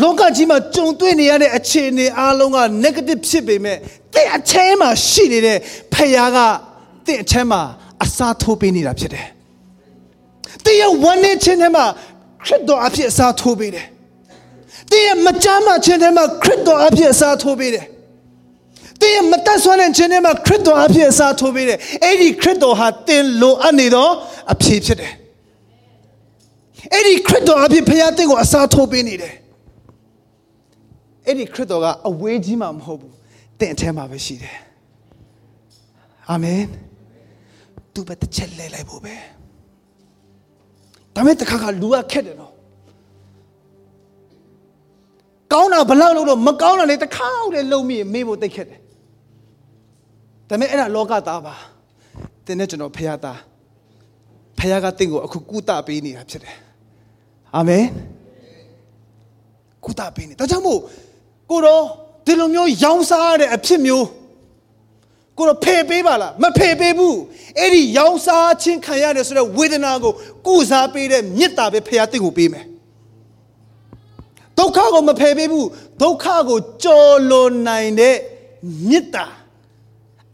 လောကကြီးမှာကြုံတွေ့နေရတဲ့အခြေအနေအားလုံးက negative ဖြစ်ပေမဲ့တဲ့အခြေမှာရှိနေတဲ့ဖခင်ကတဲ့အခြေမှာအစာထိုးပေးနေတာဖြစ်တယ်။တဲ့ရဲ့ဝမ်းနေခြင်းထဲမှာခရစ်တော်အဖြစ်အစာထိုးပေးတယ်။ တဲ့ရဲ့မကြမ်းမှခြင်းထဲမှာခရစ်တော်အဖြစ်အစာထိုးပေးတယ်။တဲ့ရဲ့မတတ်ဆွမ်းတဲ့ခြင်းထဲမှာခရစ်တော်အဖြစ်အစာထိုးပေးတယ်။အဲ့ဒီခရစ်တော်ဟာတင်လိုအပ်နေသောအဖြစ်ဖြစ်တယ်။အဲ့ဒီခရစ်တော်အဖြစ်ဖခင်တင်ကိုအစာထိုးပေးနေတယ်။အဲ့ဒီခရစ်တော်ကအဝေးကြီးမှမဟုတ်ဘူးတင့်အထဲမှာပဲရှိတယ်အာမင်သူပဲတစ်ချက်လဲလိုက်ဖို့ပဲဒါမဲ့တခါခါလူကခက်တယ်နော် ကောင်းတာဘလောက်လို့တော့မကောင်းတာလေတစ်ခါတည်းလုံးမိမေးဖို့တိတ်ခက်တယ်ဒါမဲ့အဲ့ဒါလောကသားပါတင်းနဲ့ကျွန်တော်ဖခင်သားဖခင်ကတင့်ကိုအခုကုသပေးနေတာဖြစ်တယ်အာမင်ကုသပေးနေဒါကြောင့်မို့ကိုတော့ဒီလိုမျိုးရောင်းစားရတဲ့အဖြစ်မျိုးကိုတော့ဖယ်ပေးပါလားမဖယ်ပေးဘူးအဲ့ဒီရောင်းစားခြင်းခံရတယ်ဆိုတဲ့ဝေဒနာကိုကုစားပေးတဲ့မေတ္တာပဲဖခင်တင့်ကိုပေးမယ် ဒုက္ခကိုမဖယ်ပေးဘူးဒုက္ခကိုကြော်လွန်နိုင်တဲ့မေတ္တာ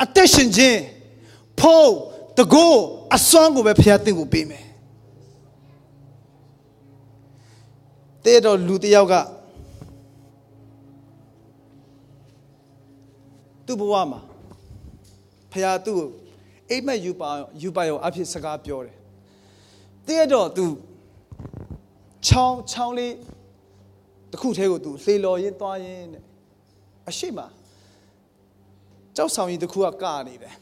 အသက်ရှင်ခြင်းဖို့တကောအစွမ်းကိုပဲဖခင်တင့်ကိုပေးမယ်တဲ့တော့လူတစ်ယောက်ကသူ့ဘဝမှာဖခင်သူ့ကိုအိမ်မက်ယူပါယူပါရောအဖြစ်စကားပြောတယ်။တည့်တော့သူချောင်းချောင်းလေး တစ်ခုတည်းကိုသူလှေလော်ရင်းသွားရင်းတဲ့အရှိမကြောက်ဆောင်ရင်တစ်ခုကကနေတယ်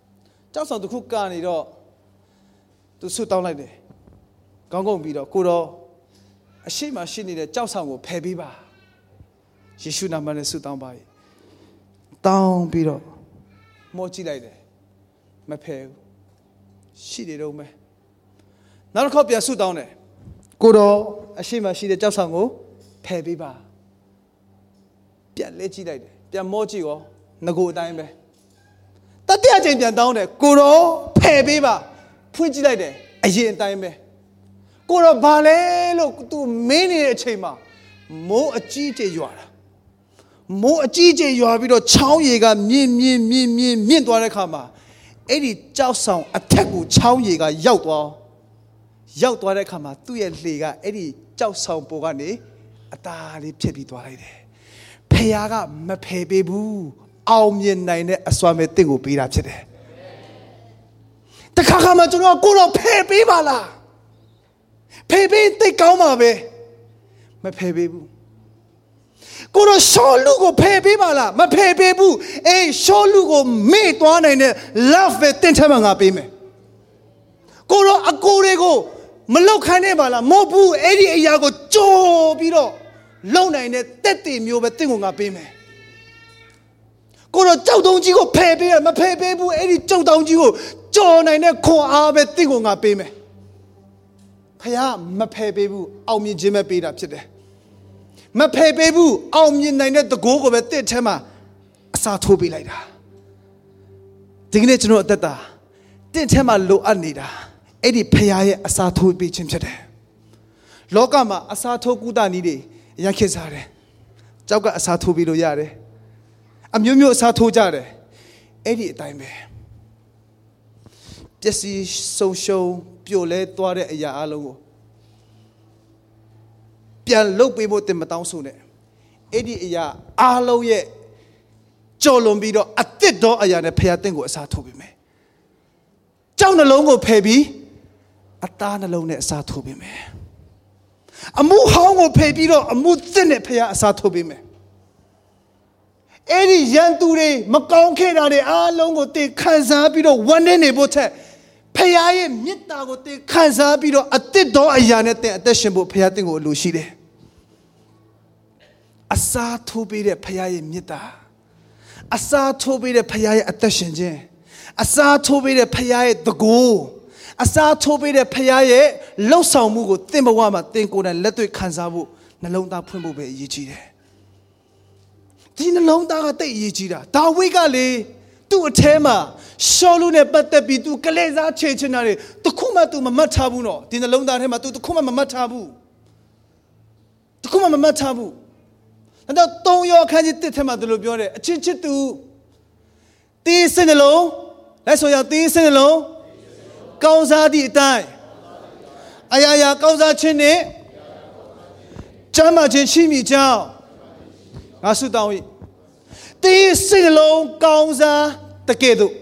။ကြောက်ဆောင်တစ်ခုကနေတော့သူဆွတ်တောင်းလိုက်တယ်။ကောင်းကောင်းပြီးတော့ကိုတော့အရှိမရှိနေတဲ့ကြောက်ဆောင်ကိုဖယ်ပေးပါ။ယေရှုနာမနဲ့ဆွတ်တောင်းပါ၏တောင်းပြီးတော့မောကြည့်လိုက်တယ်မဖယ်ဘူးရှိနေတော့မယ်နောက်တစ်ခေါက်ပြန်ဆုတောင်းတယ်ကိုတော့အရှိမရှိတဲ့ကြောက်ဆောင်ကို ဖယ်ပေးပါပြန်လဲကြည့်လိုက်တယ်ပြန်မောကြည့်ရောငကိုအတိုင်းပဲတတိယချိန်ပြန်တောင်းတယ်ကိုတော့ဖယ်ပေးပါဖွင့်ကြည့်လိုက်တယ်အရင်အတိုင်းပဲကိုတော့ဘာလဲလို့သူမင်းနေတဲ့အချိန်မှာမိုးအကြီးကြီးရွာတာမိုးအကြီးကြီးရွာပြီးတော့ချောင်းရေကမြင့်မြင့်မြင့်မြင့်မြင့်သွားတဲ့ခါမှာအဲ့ဒီကြောက်ဆောင်အထက်ကိုချောင်းရေကရောက်သွားရောက်သွားတဲ့ခါမှာသူ့ရဲ့လှေကအဲ့ဒီကြောက်ဆောင်ပေါ်ကနေ အตาလေးဖြစ်ပြီးသွားလိုက်တယ်ဖခင်ကမဖယ်ပေးဘူးအောင်မြင်နိုင်တဲ့အစွမ်းမဲ့တင့်ကိုပေးတာဖြစ်တယ်တခါခါမှကျွန်တော်ကိုတော့ဖယ်ပေးပါလားဖယ်ပေးသိကောင်းပါပဲမဖယ်ပေးဘူးကိုတော့ရှောလူကိုဖယ်ပေးပါလားမဖယ်ပေးဘူးအေးရှောလူကိုမေ့သွားနိုင်တဲ့ love ပဲတင့်ထဲမှာငါပေးမယ်ကိုတော့အကိုတွေကိုမလောက်ခိုင်းနေပါလားမဟုတ်ဘူးအဲ့ဒီအရာကိုကြော်ပြီးတော့ လုံနိုင်တဲ့တက်တည်မျိုးပဲတင့်ကိုငါပေးမယ်ကိုတော့ကြောက်တုံးကြီးကိုဖယ်ပေးရမဖယ်ပေးဘူးအဲ့ဒီကြောက်တုံးကြီးကိုကြော်နိုင်တဲ့ခွန်အားပဲတင့်ကိုငါပေးမယ်ဖခင်မဖယ်ပေးဘူးအောင်မြင်ခြင်းပဲပေးတာဖြစ်တယ်မဖယ်ပေးဘူးအောင်မြင်နိုင်တဲ့တကိုးကိုပဲတင့်ထဲမှာအစာထိုးပေးလိုက်တာဒီကနေ့ကျွန်တော်အသက်တာတင့်ထဲမှာလိုအပ်နေတာအဲ့ဒီဖခင်ရဲ့အစာထိုးပေးခြင်းဖြစ်တယ်လောကမှာအစာထိုးကုသနည်းတွေ ရန်ခေတ်စားတယ်ကြောက်ကအစာထိုးပေးလို့ရတယ်အမျိုးမျိုးအစားထိုးကြတယ်အဲ့ဒီအတိုင်းပဲပျက်စီးဆုံးရှုံးပြိုလဲသွားတဲ့အရာအလုံးကိုပြန်လုတ်ပေးဖို့တင်မတောင်းဆိုနဲ့အဲ့ဒီအရာအလုံးရဲ့ကြော်လွန်ပြီးတော့အသစ်သောအရာနဲ့ဖခင်တင့်ကိုအစားထိုးပေးမယ်ကြောက်နှလုံးကိုဖယ်ပြီးအသားနှလုံးနဲ့အစားထိုးပေးမယ် အမှုဟောင်းကိုဖယ်ပြီးတော့အမှုသစ်နဲ့ဖခင်အစားထိုးပေးမယ်အဲ့ဒီရန်သူတွေမကောင်းခဲ့တာတွေအားလုံးကိုတင်ခံစားပြီးတော့ဝန်းနေနေဖို့ထက်ဖခင်ရဲ့မေတ္တာကိုတင်ခံစားပြီးတော့အသစ်တော်အရာနဲ့တင်အသက်ရှင်ဖို့ဖခင်တင်ကိုအလိုရှိတယ်အစာထိုးပေးတဲ့ဖခင်ရဲ့မေတ္တာအစာထိုးပေးတဲ့ဖခင်ရဲ့အသက်ရှင်ခြင်းအစာထိုးပေးတဲ့ဖခင်ရဲ့တကူ အစာထိုးပေးတဲ့ဖခင်ရဲ့လှုပ်ဆောင်မှုကိုတင်ဘဝမှာတင်ကိုယ်တိုင်လက်တွေ့ခံစားဖို့နှလုံးသားဖွင့်ဖို့ပဲအရေးကြီးတယ်ဒီနှလုံးသားကတိတ်အရေးကြီးတာဒါဝိဒ်ကလေသူ့အထဲမှာရှောလူနဲ့ပတ်သက်ပြီးသူကလေးစားချေချင်တာတွေတခုမှသူမမှတ်ထားဘူးနော်ဒီနှလုံးသားထဲမှာသူတခုမှမမှတ်ထားဘူးတခုမှမမှတ်ထားဘူးအဲ့တော့သုံးရောအခန်းကြီးတစ်ထဲမှာသူလိုပြောတယ်အချင်းချစ်သူတီးစင်နှလုံးလက်ဆိုရတီးစင်နှလုံး ကောင်းစားသည့်အတိုင်းအရာရာကောင်းစားခြင်းနဲ့ကျမ်းမာခြင်းရှိမိကြောင်းငါဆုတောင်း၏တင်းစိတ်လုံးကောင်းစားတကယ်တော့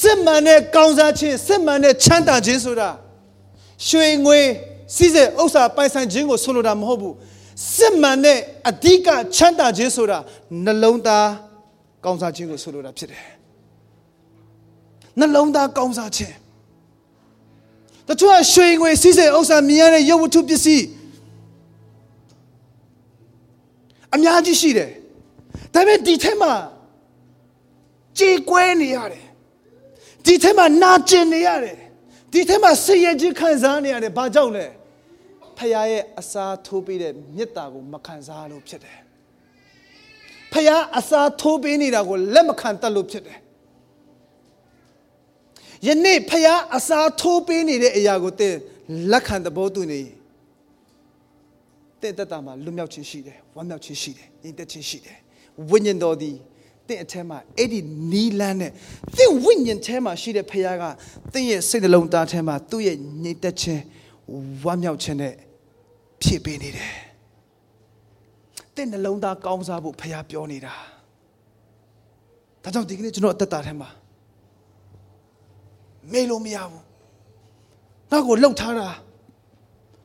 စစ်မှန်တဲ့ကောင်းစားခြင်းစစ်မှန်တဲ့ချမ်းသာခြင်းဆိုတာရွှေငွေစီးစဲဥစ္စာပိုင်ဆိုင်ခြင်းကိုဆိုလိုတာမဟုတ်ဘူးစစ်မှန်တဲ့အဓိကချမ်းသာခြင်းဆိုတာနှလုံးသားကောင်းစားခြင်းကိုဆိုလိုတာဖြစ်တယ် နှလုံးသားကောင်းစားခြင်းတချို့ရွှေငွေစီးစဲဥစ္စာမြင်ရတဲ့ရုပ်ဝတ္ထုပစ္စည်းအများကြီးရှိတယ်ဒါပေမဲ့ဒီထဲမှာကြေကွဲနေရတယ်ဒီထဲမှာနာကျင်နေရတယ်ဒီထဲမှာဆင်းရဲခြင်းခံစားနေရတယ်ဘာကြောင့်လဲဖခင်ရဲ့အစာထိုးပေးတဲ့မေတ္တာကိုမခံစားလို့ဖြစ်တယ်ဖခင်အစာထိုးပေးနေတာကိုလက်မခံတတ်လို့ဖြစ်တယ် ယနေ့ဖခင်အစာထိုးပေးနေတဲ့အရာကိုသင်လက်ခံသဘောတူနေရင်တဲ့တတ်တာမှာလွတ်မြောက်ခြင်းရှိတယ်ဝမ်းမြောက်ခြင်းရှိတယ်ရင်တက်ခြင်းရှိတယ်ဝိညာဉ်တော်သည်တင့်အထက်မှာအဲ့ဒီနီးလန်းနဲ့တင့်ဝိညာဉ်ထဲမှာရှိတဲ့ဖခင်ကတင့်ရဲ့စိတ်နှလုံးသားထဲမှာသူ့ရဲ့ညင်တက်ခြင်းဝမ်းမြောက်ခြင်းနဲ့ဖြည့်ပေးနေတယ်တင့်နှလုံးသားကောင်းစားဖို့ဖခင်ပြောနေတာဒါကြောင့်ဒီကနေ့ကျွန်တော်အသက်တာထဲမှာ မေ့လို့မရဘူးငါ့ကိုလှုပ်ထားတာ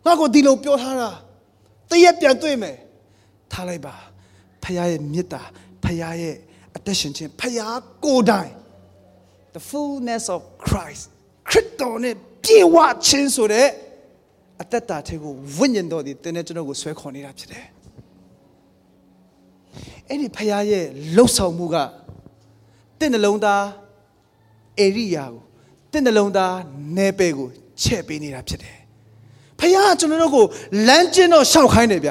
ငါ့ကိုဒီလိုပြောထားတာတရက်ပြန်တွေ့မယ်ထားလိုက်ပါဖခင်ရဲ့မေတ္တာဖခင်ရဲ့အသက်ရှင်ခြင်းဖခင်ကိုယ်တိုင် the fullness of Christ ခရစ်တော်နဲ့ပြေဝခြင်းဆိုတဲ့အသက်တာထဲကိုဝိညာဉ်တော်ဒီတင်းနဲ့ကျွန်တော်ကိုဆွဲခေါ်နေတာဖြစ်တယ်အဲ့ဒီဖခင်ရဲ့လှုပ်ဆောင်မှုကတင့်နှလုံးသားဧရိယာကို တင့်နှလုံးသားနယ်ပယ်ကိုချဲ့ပေးနေတာဖြစ်တယ်ဖခင်ကကျွန်တော်တို့ကိုလမ်းကျဉ်တော့ရှောက်ခိုင်းတယ်ဗျ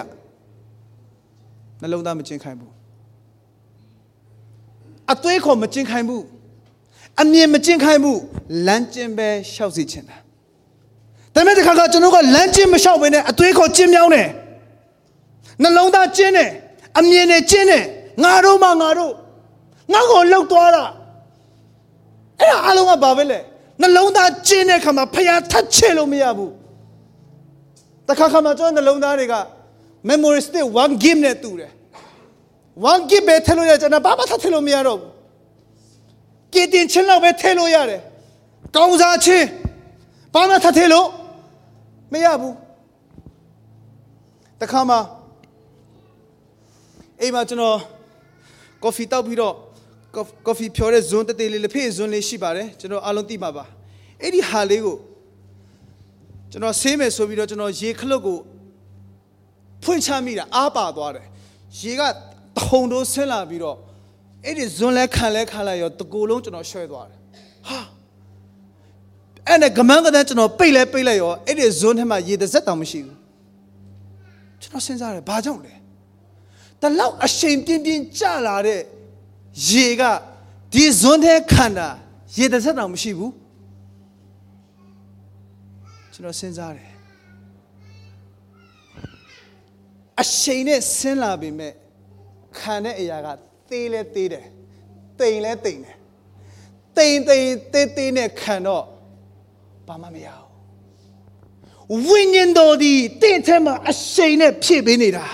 နှလုံးသားမကျင်ခိုင်းဘူးအသွေးခေါ်မကျင်ခိုင်းဘူးအမြင်မကျင်ခိုင်းဘူးလမ်းကျဉ်ပဲရှောက်စီချင်တာဒါပေမဲ့ဒီခါကကျွန်တော်ကလမ်းကျဉ်မရှောက်ဘဲနဲ့အသွေးခေါ်ကျင်မြောင်းတယ်နှလုံးသားကျင်းတယ်အမြင်နဲ့ကျင်းတယ်ငါတို့မှငါတို့ငါ့ကိုလှုပ်သွားတာအဲ့ဒါအလုံးကဘာပဲလဲ နှလုံးသားကျင်းတဲ့ခါမှာဖျားထတ်ချေလို့မရဘူးတခါခါမှာကျွန်တော်နှလုံးသားတွေက memory stick one game နဲ့တူတယ် one game ပဲထည့်လို့ရကျွန်တော်ဘာမှထည့်လို့မရတော့ဘူးကြည်တင်ချင်းလောက်ပဲထည့်လို့ရတယ်ကောင်းစားချင်းဘာမှထည့်လို့မရဘူးတခါမှာအိမ်မှာကျွန်တော်ကော်ဖီတောက်ပြီးတော့ ကော်ဖီဖြော်တဲ့ဇွန်းတသေးလေးလက်ဖေးဇွန်းလေးရှိပါတယ်ကျွန်တော်အားလုံးသိပါပါအဲ့ဒီဟာလေးကိုကျွန်တော်ဆေးမယ်ဆိုပြီးတော့ကျွန်တော်ရေခလုတ်ကိုဖွင့်ချမိတာအားပါသွားတယ်ရေကထုံတိုးဆင်းလာပြီးတော့အဲ့ဒီဇွန်လဲခံလဲခံလိုက်ရောတကူလုံးကျွန်တော်ရွှဲသွားတယ်ဟာအဲ့နဲ့ကမန်းကတန်းကျွန်တော်ပိတ်လဲပိတ်လိုက်ရောအဲ့ဒီဇွန်ထဲမှာရေတစ်စက်တောင်မရှိဘူးကျွန်တော်စဉ်းစားတယ်ဘာကြောင့်လဲတလောက်အရှိန်ပြင်းပြင်းကြလာတဲ့ ရေကဒီဇွန်ထဲခံတာရေတစ်စက်တောင်မရှိဘူးကျွန်တော်စဉ်းစားတယ်အရှိန်နဲ့ဆင်းလာပြီမဲ့ခံတဲ့အရာကသေးလဲသေးတယ်တိမ်လဲတိမ်တယ်တိမ်တိမ်သေးသေးနဲ့ခံတော့ဘာမှမရဘူးဝိညာဉ်တော်ဒီတင့်ထဲမှာအရှိန်နဲ့ဖြည့်ပေးနေတာ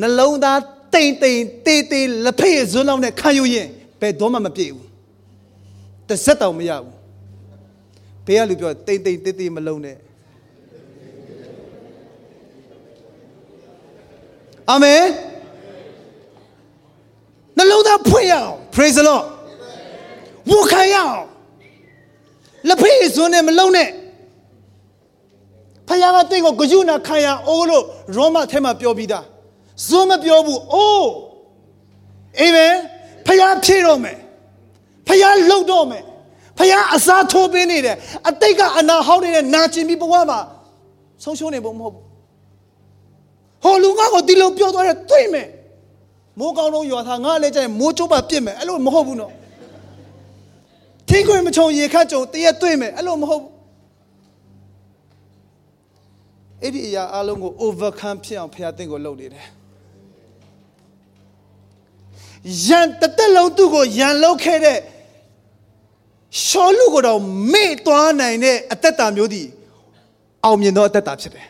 နှလုံးသား တိမ်တိမ်သေးသေးလက်ဖက်ရဇွန်းလောက်နဲ့ခံယူရင်ဘယ်တော့မှမပြေဘူးတစ်စက်တောင်မရဘူးဘေးကလူပြောတိမ်တိမ်သေးသေးမလုံးနဲ့အာမင်နှလုံးသားဖွင့်ရအောင် praise the lord ဝခံရအောင်လက်ဖေးစွန်းနဲ့မလုံးနဲ့ဖခင်ကတင့်ကိုဂယုဏခံရအိုးလို့ရောမထဲမှာပြောပြီးသား ဇွန်းမပြောဘူးအိုးအာမင်ဖခင်ဖြည့်တော့မယ်ဖခင်လှုပ်တော့မယ်ဖခင်အစားထိုးပေးနေတယ်အတိတ်ကအနာဟောင်းနေတဲ့နာကျင်ပြီးဘဝမှာဆုံးရှုံးနေဖို့မဟုတ်ဘူးဟိုလူငါ့ကိုဒီလိုပြောသွားတယ်တွေ့မယ်မိုးကောင်းလုံးရွာသားငါလည်းကြိုင်မိုးချိုးပါပြစ်မယ်အဲ့လိုမဟုတ်ဘူးနော်ထင်းခွေမချုံရေခတ်ကြုံတရက်တွေ့မယ်အဲ့လိုမဟုတ်ဘူးအဲ့ဒီအရာအလုံးကို overcome ဖြစ်အောင်ဖခင်တင့်ကိုလုပ်နေတယ် ရန်တသက်လုံးသူ့ကိုရန်လောက်ခဲ့တဲ့ရှောလူကိုတော့မေ့သွားနိုင်တဲ့အသက်တာမျိုးဒီအောင်မြင်သောအသက်တာဖြစ်တယ်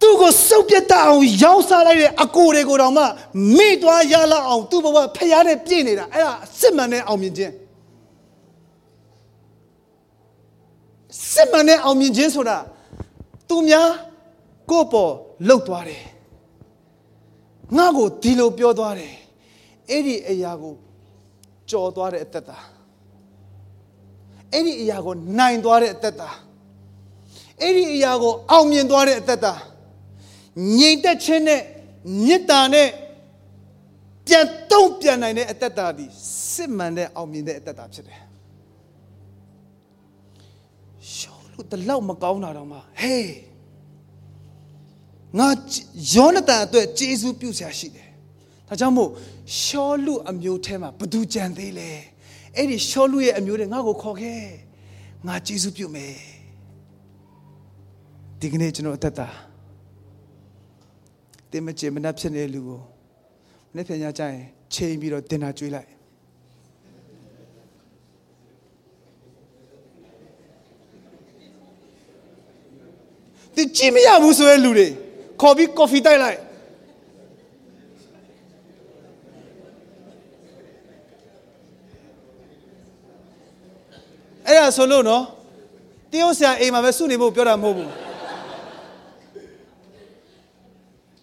သူ့ကိုစုပ်ပြတ်တတ်အောင်ရောင်းစားလိုက်တဲ့အကိုတွေကိုတောင်မှမေ့သွားရလောက်အောင်သူ့ဘဝဖျားနဲ့ပြည့်နေတာအဲ့ဒါစစ်မှန်တဲ့အောင်မြင်ခြင်းစစ်မှန်တဲ့အောင်မြင်ခြင်းဆိုတာသူများကိုယ့်ပေါ်လှုပ်သွားတယ် ငါ့ကိုဒီလိုပြောသွားတယ်အဲ့ဒီအရာကိုကြော်သွားတဲ့အသက်တာအဲ့ဒီအရာကိုနိုင်သွားတဲ့အသက်တာအဲ့ဒီအရာကိုအောင်မြင်သွားတဲ့အသက်တာငြိမ်သက်ခြင်းနဲ့မေတ္တာနဲ့ပြန်တုံ့ပြန်နိုင်တဲ့အသက်တာဒီစစ်မှန်တဲ့အောင်မြင်တဲ့အသက်တာဖြစ်တယ်ရှောလို့တလောက်မကောင်းတာတော့မှဟေး ငါယောနသန်အတွက်ဂျေဇုပြုဆရာရှိတယ်ဒါကြောင့်မို့ရှောလူအမျိုးထဲမှာဘသူကြံသေးလဲအဲ့ဒီရှောလူရဲ့အမျိုးတွေငါ့ကိုခေါ်ခဲ့ငါဂျေဇုပြုမယ်ဒီကနေ့ကျွန်တော်အသက်တာတင်မချင်မနှက်ဖြစ်နေတဲ့လူကိုမနေ့ပြန်ရကြရင်ချိန်ပြီးတော့တင်တာကျွေးလိုက်ဒီကြည့်မရဘူးဆိုတဲ့လူတွေ ခေါ်ပြီးကော်ဖီတိုက်လိုက်အဲ့ဒါဆိုလို့နော်တရုတ်ဆရာအိမ်မှာပဲစုနေဖို့ပြောတာမဟုတ်ဘူး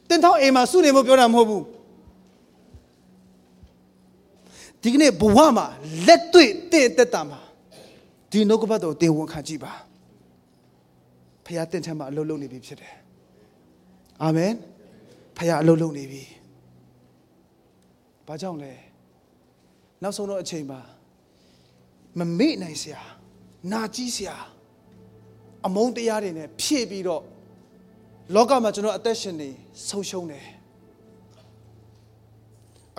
တင်ထောက်အိမ်မှာစုနေဖို့ပြောတာမဟုတ်ဘူးဒီကနေ့ဘဝမှာလက်တွေ့တင့်တက်တာမှာဒီနှုတ်ကပတ်တော်တင်ဝန်ခံကြည့်ပါဖခင်တင့်ထဲမှာအလုပ်လုပ်နေပြီဖြစ်တယ် အာမင်ဖခင်အလုပ်လုပ်နေပြီဘာကြောင့်လဲနောက်ဆုံးတော့အချိန်မှာမမေ့နိုင်စရာနာကြီးစရာအမုန်းတရားတွေနဲ့ဖြည့်ပြီးတော့လောကမှာကျွန်တော်အသက်ရှင်နေဆုံးရှုံးတယ်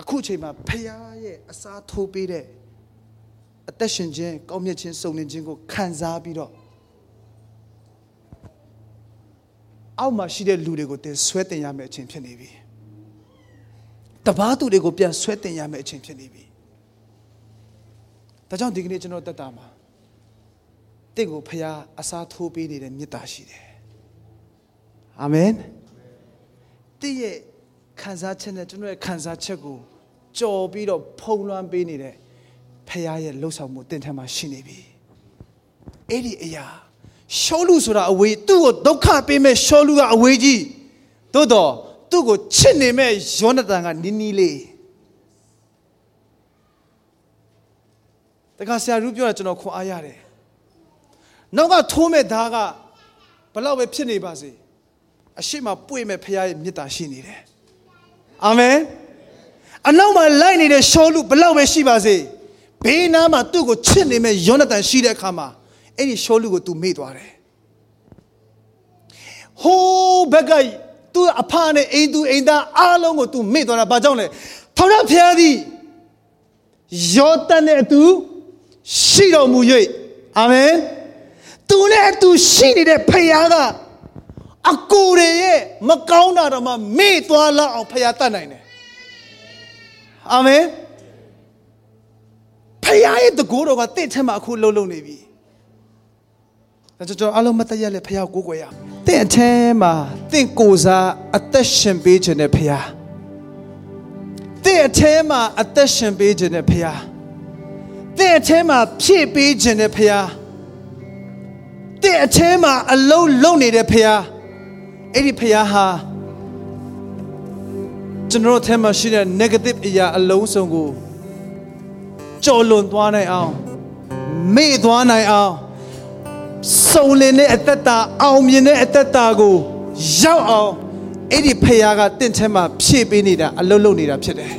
အခုချိန်မှာဖခင်ရဲ့အစားထိုးပေးတဲ့အသက်ရှင်ခြင်းကောင်းမြတ်ခြင်းစုံလင်ခြင်းကိုခံစားပြီးတော့ အောက်မှာရှိတဲ့လူတွေကိုတင်ဆွဲတင်ရမယ့်အချိန်ဖြစ်နေပြီတပားသူတွေကိုပြန်ဆွဲတင်ရမယ့်အချိန်ဖြစ်နေပြီဒါကြောင့်ဒီကနေ့ကျွန်တော်တက်တာမှာတင့်ကိုဖခင်အစားထိုးပေးနေတဲ့မေတ္တာရှိတယ်အာမင်တင့်ရဲ့ခံစားချက်နဲ့ကျွန်တော်ရဲ့ခံစားချက်ကိုကြော်ပြီးတော့ဖုံးလွှမ်းပေးနေတဲ့ဖခင်ရဲ့လှုပ်ဆောင်မှုတင့်ထမှာရှိနေပြီအဲ့ဒီအရာ ရှောလူဆိုတာအဝေးသူ့ကိုဒုက္ခပေးမဲ့ရှောလူကအဝေးကြီးသို့တော့သူ့ကိုချစ်နေမဲ့ယောနသန်ကနီးနီးလေးတခါဆရာရူပြောတာကျွန်တော်ခွန်အားရတယ်နောက်ကထိုးမဲ့ဓာကဘလောက်ပဲဖြစ်နေပါစေအရှိမပွေမဲ့ဖခင်ရဲ့မေတ္တာရှိနေတယ်အာမင်အနောက်မှာလိုက်နေတဲ့ရှောလူဘလောက်ပဲရှိပါစေဘေးနားမှာသူ့ကိုချစ်နေမဲ့ယောနသန်ရှိတဲ့အခါမှာ အဲ့ဒီရှောလူကိုသူမေ့သွားတယ်ဟိုးဘက်ကသူ့အဖနဲ့အိမ်သူအိမ်သားအားလုံးကိုသူမေ့သွားတာဘာကြောင့်လဲထောင်ရဖျားသည်ယောသန်နဲ့အတူရှိတော်မူ၍အာမင်သူနဲ့အတူရှိနေတဲ့ဖခင်ကအကိုတွေရဲ့မကောင်းတာတော့မှမေ့သွားလောက်အောင်ဖခင်တတ်နိုင်တယ်အာမင်ဖခင်ရဲ့တကိုးတော်ကတင့်ထဲမှာအခုလှုပ်လှုပ်နေပြီ ဒါကြောင့်ကျွန်တော်အလုံးမတရက်လေဖခင်ကိုကိုကိုရတင့်အထဲမှာတင့်ကိုစားအသက်ရှင်ပေးခြင်းနဲ့ဖခင်တင့်အထဲမှာအသက်ရှင်ပေးခြင်းနဲ့ဖခင်တင့်အထဲမှာဖြည့်ပေးခြင်းနဲ့ဖခင်တင့်အထဲမှာအလုံးလုံးနေတဲ့ဖခင်အဲ့ဒီဖခင်ဟာကျွန်တော်တို့ထဲမှာရှိတဲ့ negative အရာအလုံးစုံကိုကြော်လွန်သွားနိုင်အောင်မေ့သွားနိုင်အောင် စုံလင်တဲ့အသက်တာအောင်မြင်တဲ့အသက်တာကိုရောက်အောင်အဲ့ဒီဖခင်ကတင့်ထဲမှာဖြည့်ပေးနေတာအလုံးလုံးနေတာဖြစ်တယ်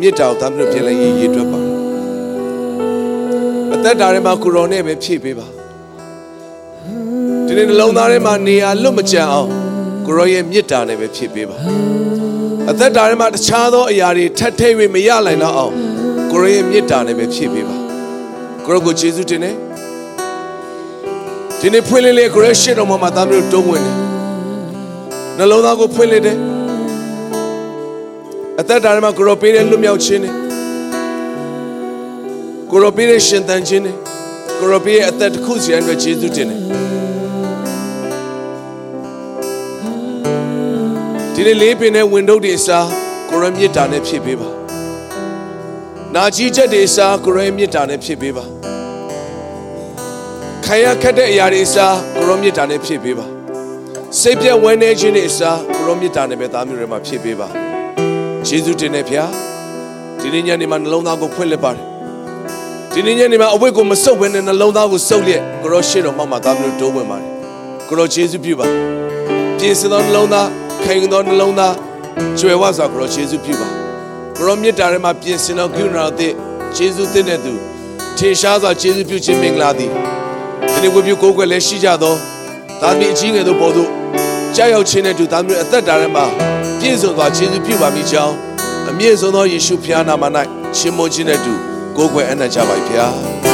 မဲ့တဲ့ကပင်မြစ်တာကိုသားမျိုးပြင်လိုက်ရေးရည်တွက်ပါတယ်။အသက်တာထဲမှာကိုရောနဲ့ပဲဖြည့်ပေးပါ။ဒီနေ့နှလုံးသားထဲမှာနေရာလွတ်မကျန်အောင်ကိုရောရဲ့မြစ်တာနဲ့ပဲဖြည့်ပေးပါ။အသက်တာထဲမှာတခြားသောအရာတွေထပ်ထိပ်၍မရနိုင်တော့အောင်ကိုရောရဲ့မြစ်တာနဲ့ပဲဖြည့်ပေးပါ။ကိုရောကိုယေရှုတင်တယ်။ဒီနေ့ဖွင့်လေးလေးကိုရောရှေ့တော်မှာသားမျိုးတုံးဝင်တယ်။နှလုံးသားကိုဖွင့်လိုက်တယ် အသက်တာထဲမှာကိုရောပေးတဲ့လွတ်မြောက်ခြင်းနဲ့ကိုရောပေးတဲ့ရှင်သန်ခြင်းနဲ့ကိုရောပေးရဲ့အသက်တစ်ခုစီတိုင်းအတွက်ယေရှုတင်တယ်ဒီနေ့လေးပင်နဲ့ဝင်တို့တွေအစားကိုရောမြစ်တာနဲ့ဖြည့်ပေးပါနာကြီးချက်တွေအစားကိုရောမြစ်တာနဲ့ဖြည့်ပေးပါခံရခက်တဲ့အရာတွေအစားကိုရောမြစ်တာနဲ့ဖြည့်ပေးပါစိတ်ပြတ်ဝမ်းနည်းခြင်းတွေအစားကိုရောမြစ်တာနဲ့ပဲသားမျိုးတွေမှာဖြည့်ပေးပါ ယေရှုတင်တယ်ဖျားဒီနေ့ညနေမှာနှလုံးသားကိုဖွင့်လက်ပါတယ်ဒီနေ့ညနေမှာအဝတ်ကိုမစုပ်ဘဲနဲ့နှလုံးသားကိုစုပ်လျက်ကိုရောရှေ့တော်မှောက်မှာသားမျိုးတိုးဝင်ပါတယ်ကိုရောယေရှုပြုပါပြင်ဆင်သောနှလုံးသားခိုင်သောနှလုံးသားကျွယ်ဝစွာကိုရောယေရှုပြုပါကိုရောမြစ်တာထဲမှာပြင်ဆင်သောကုဏတော်အသစ်ယေရှုသင်တဲ့သူထင်ရှားစွာယေရှုပြုခြင်းမင်္ဂလာသည်ဒီနေ့ဝိပုကိုယ်ွယ်လည်းရှိကြသောသားသမီးအကြီးငယ်တို့ပေါ်သို့ကြောက်ရောက်ခြင်းနဲ့တူသားသမီးအသက်တာထဲမှာ ပြည့်စုံစွာယေရှုပြုပါမိကြောင်းအမြင့်ဆုံးသောယေရှုဖျားနာမ၌ရှင်မွန်ခြင်းနဲ့တူကိုယ်ွယ်အနံ့ကြပါ၏ဖျား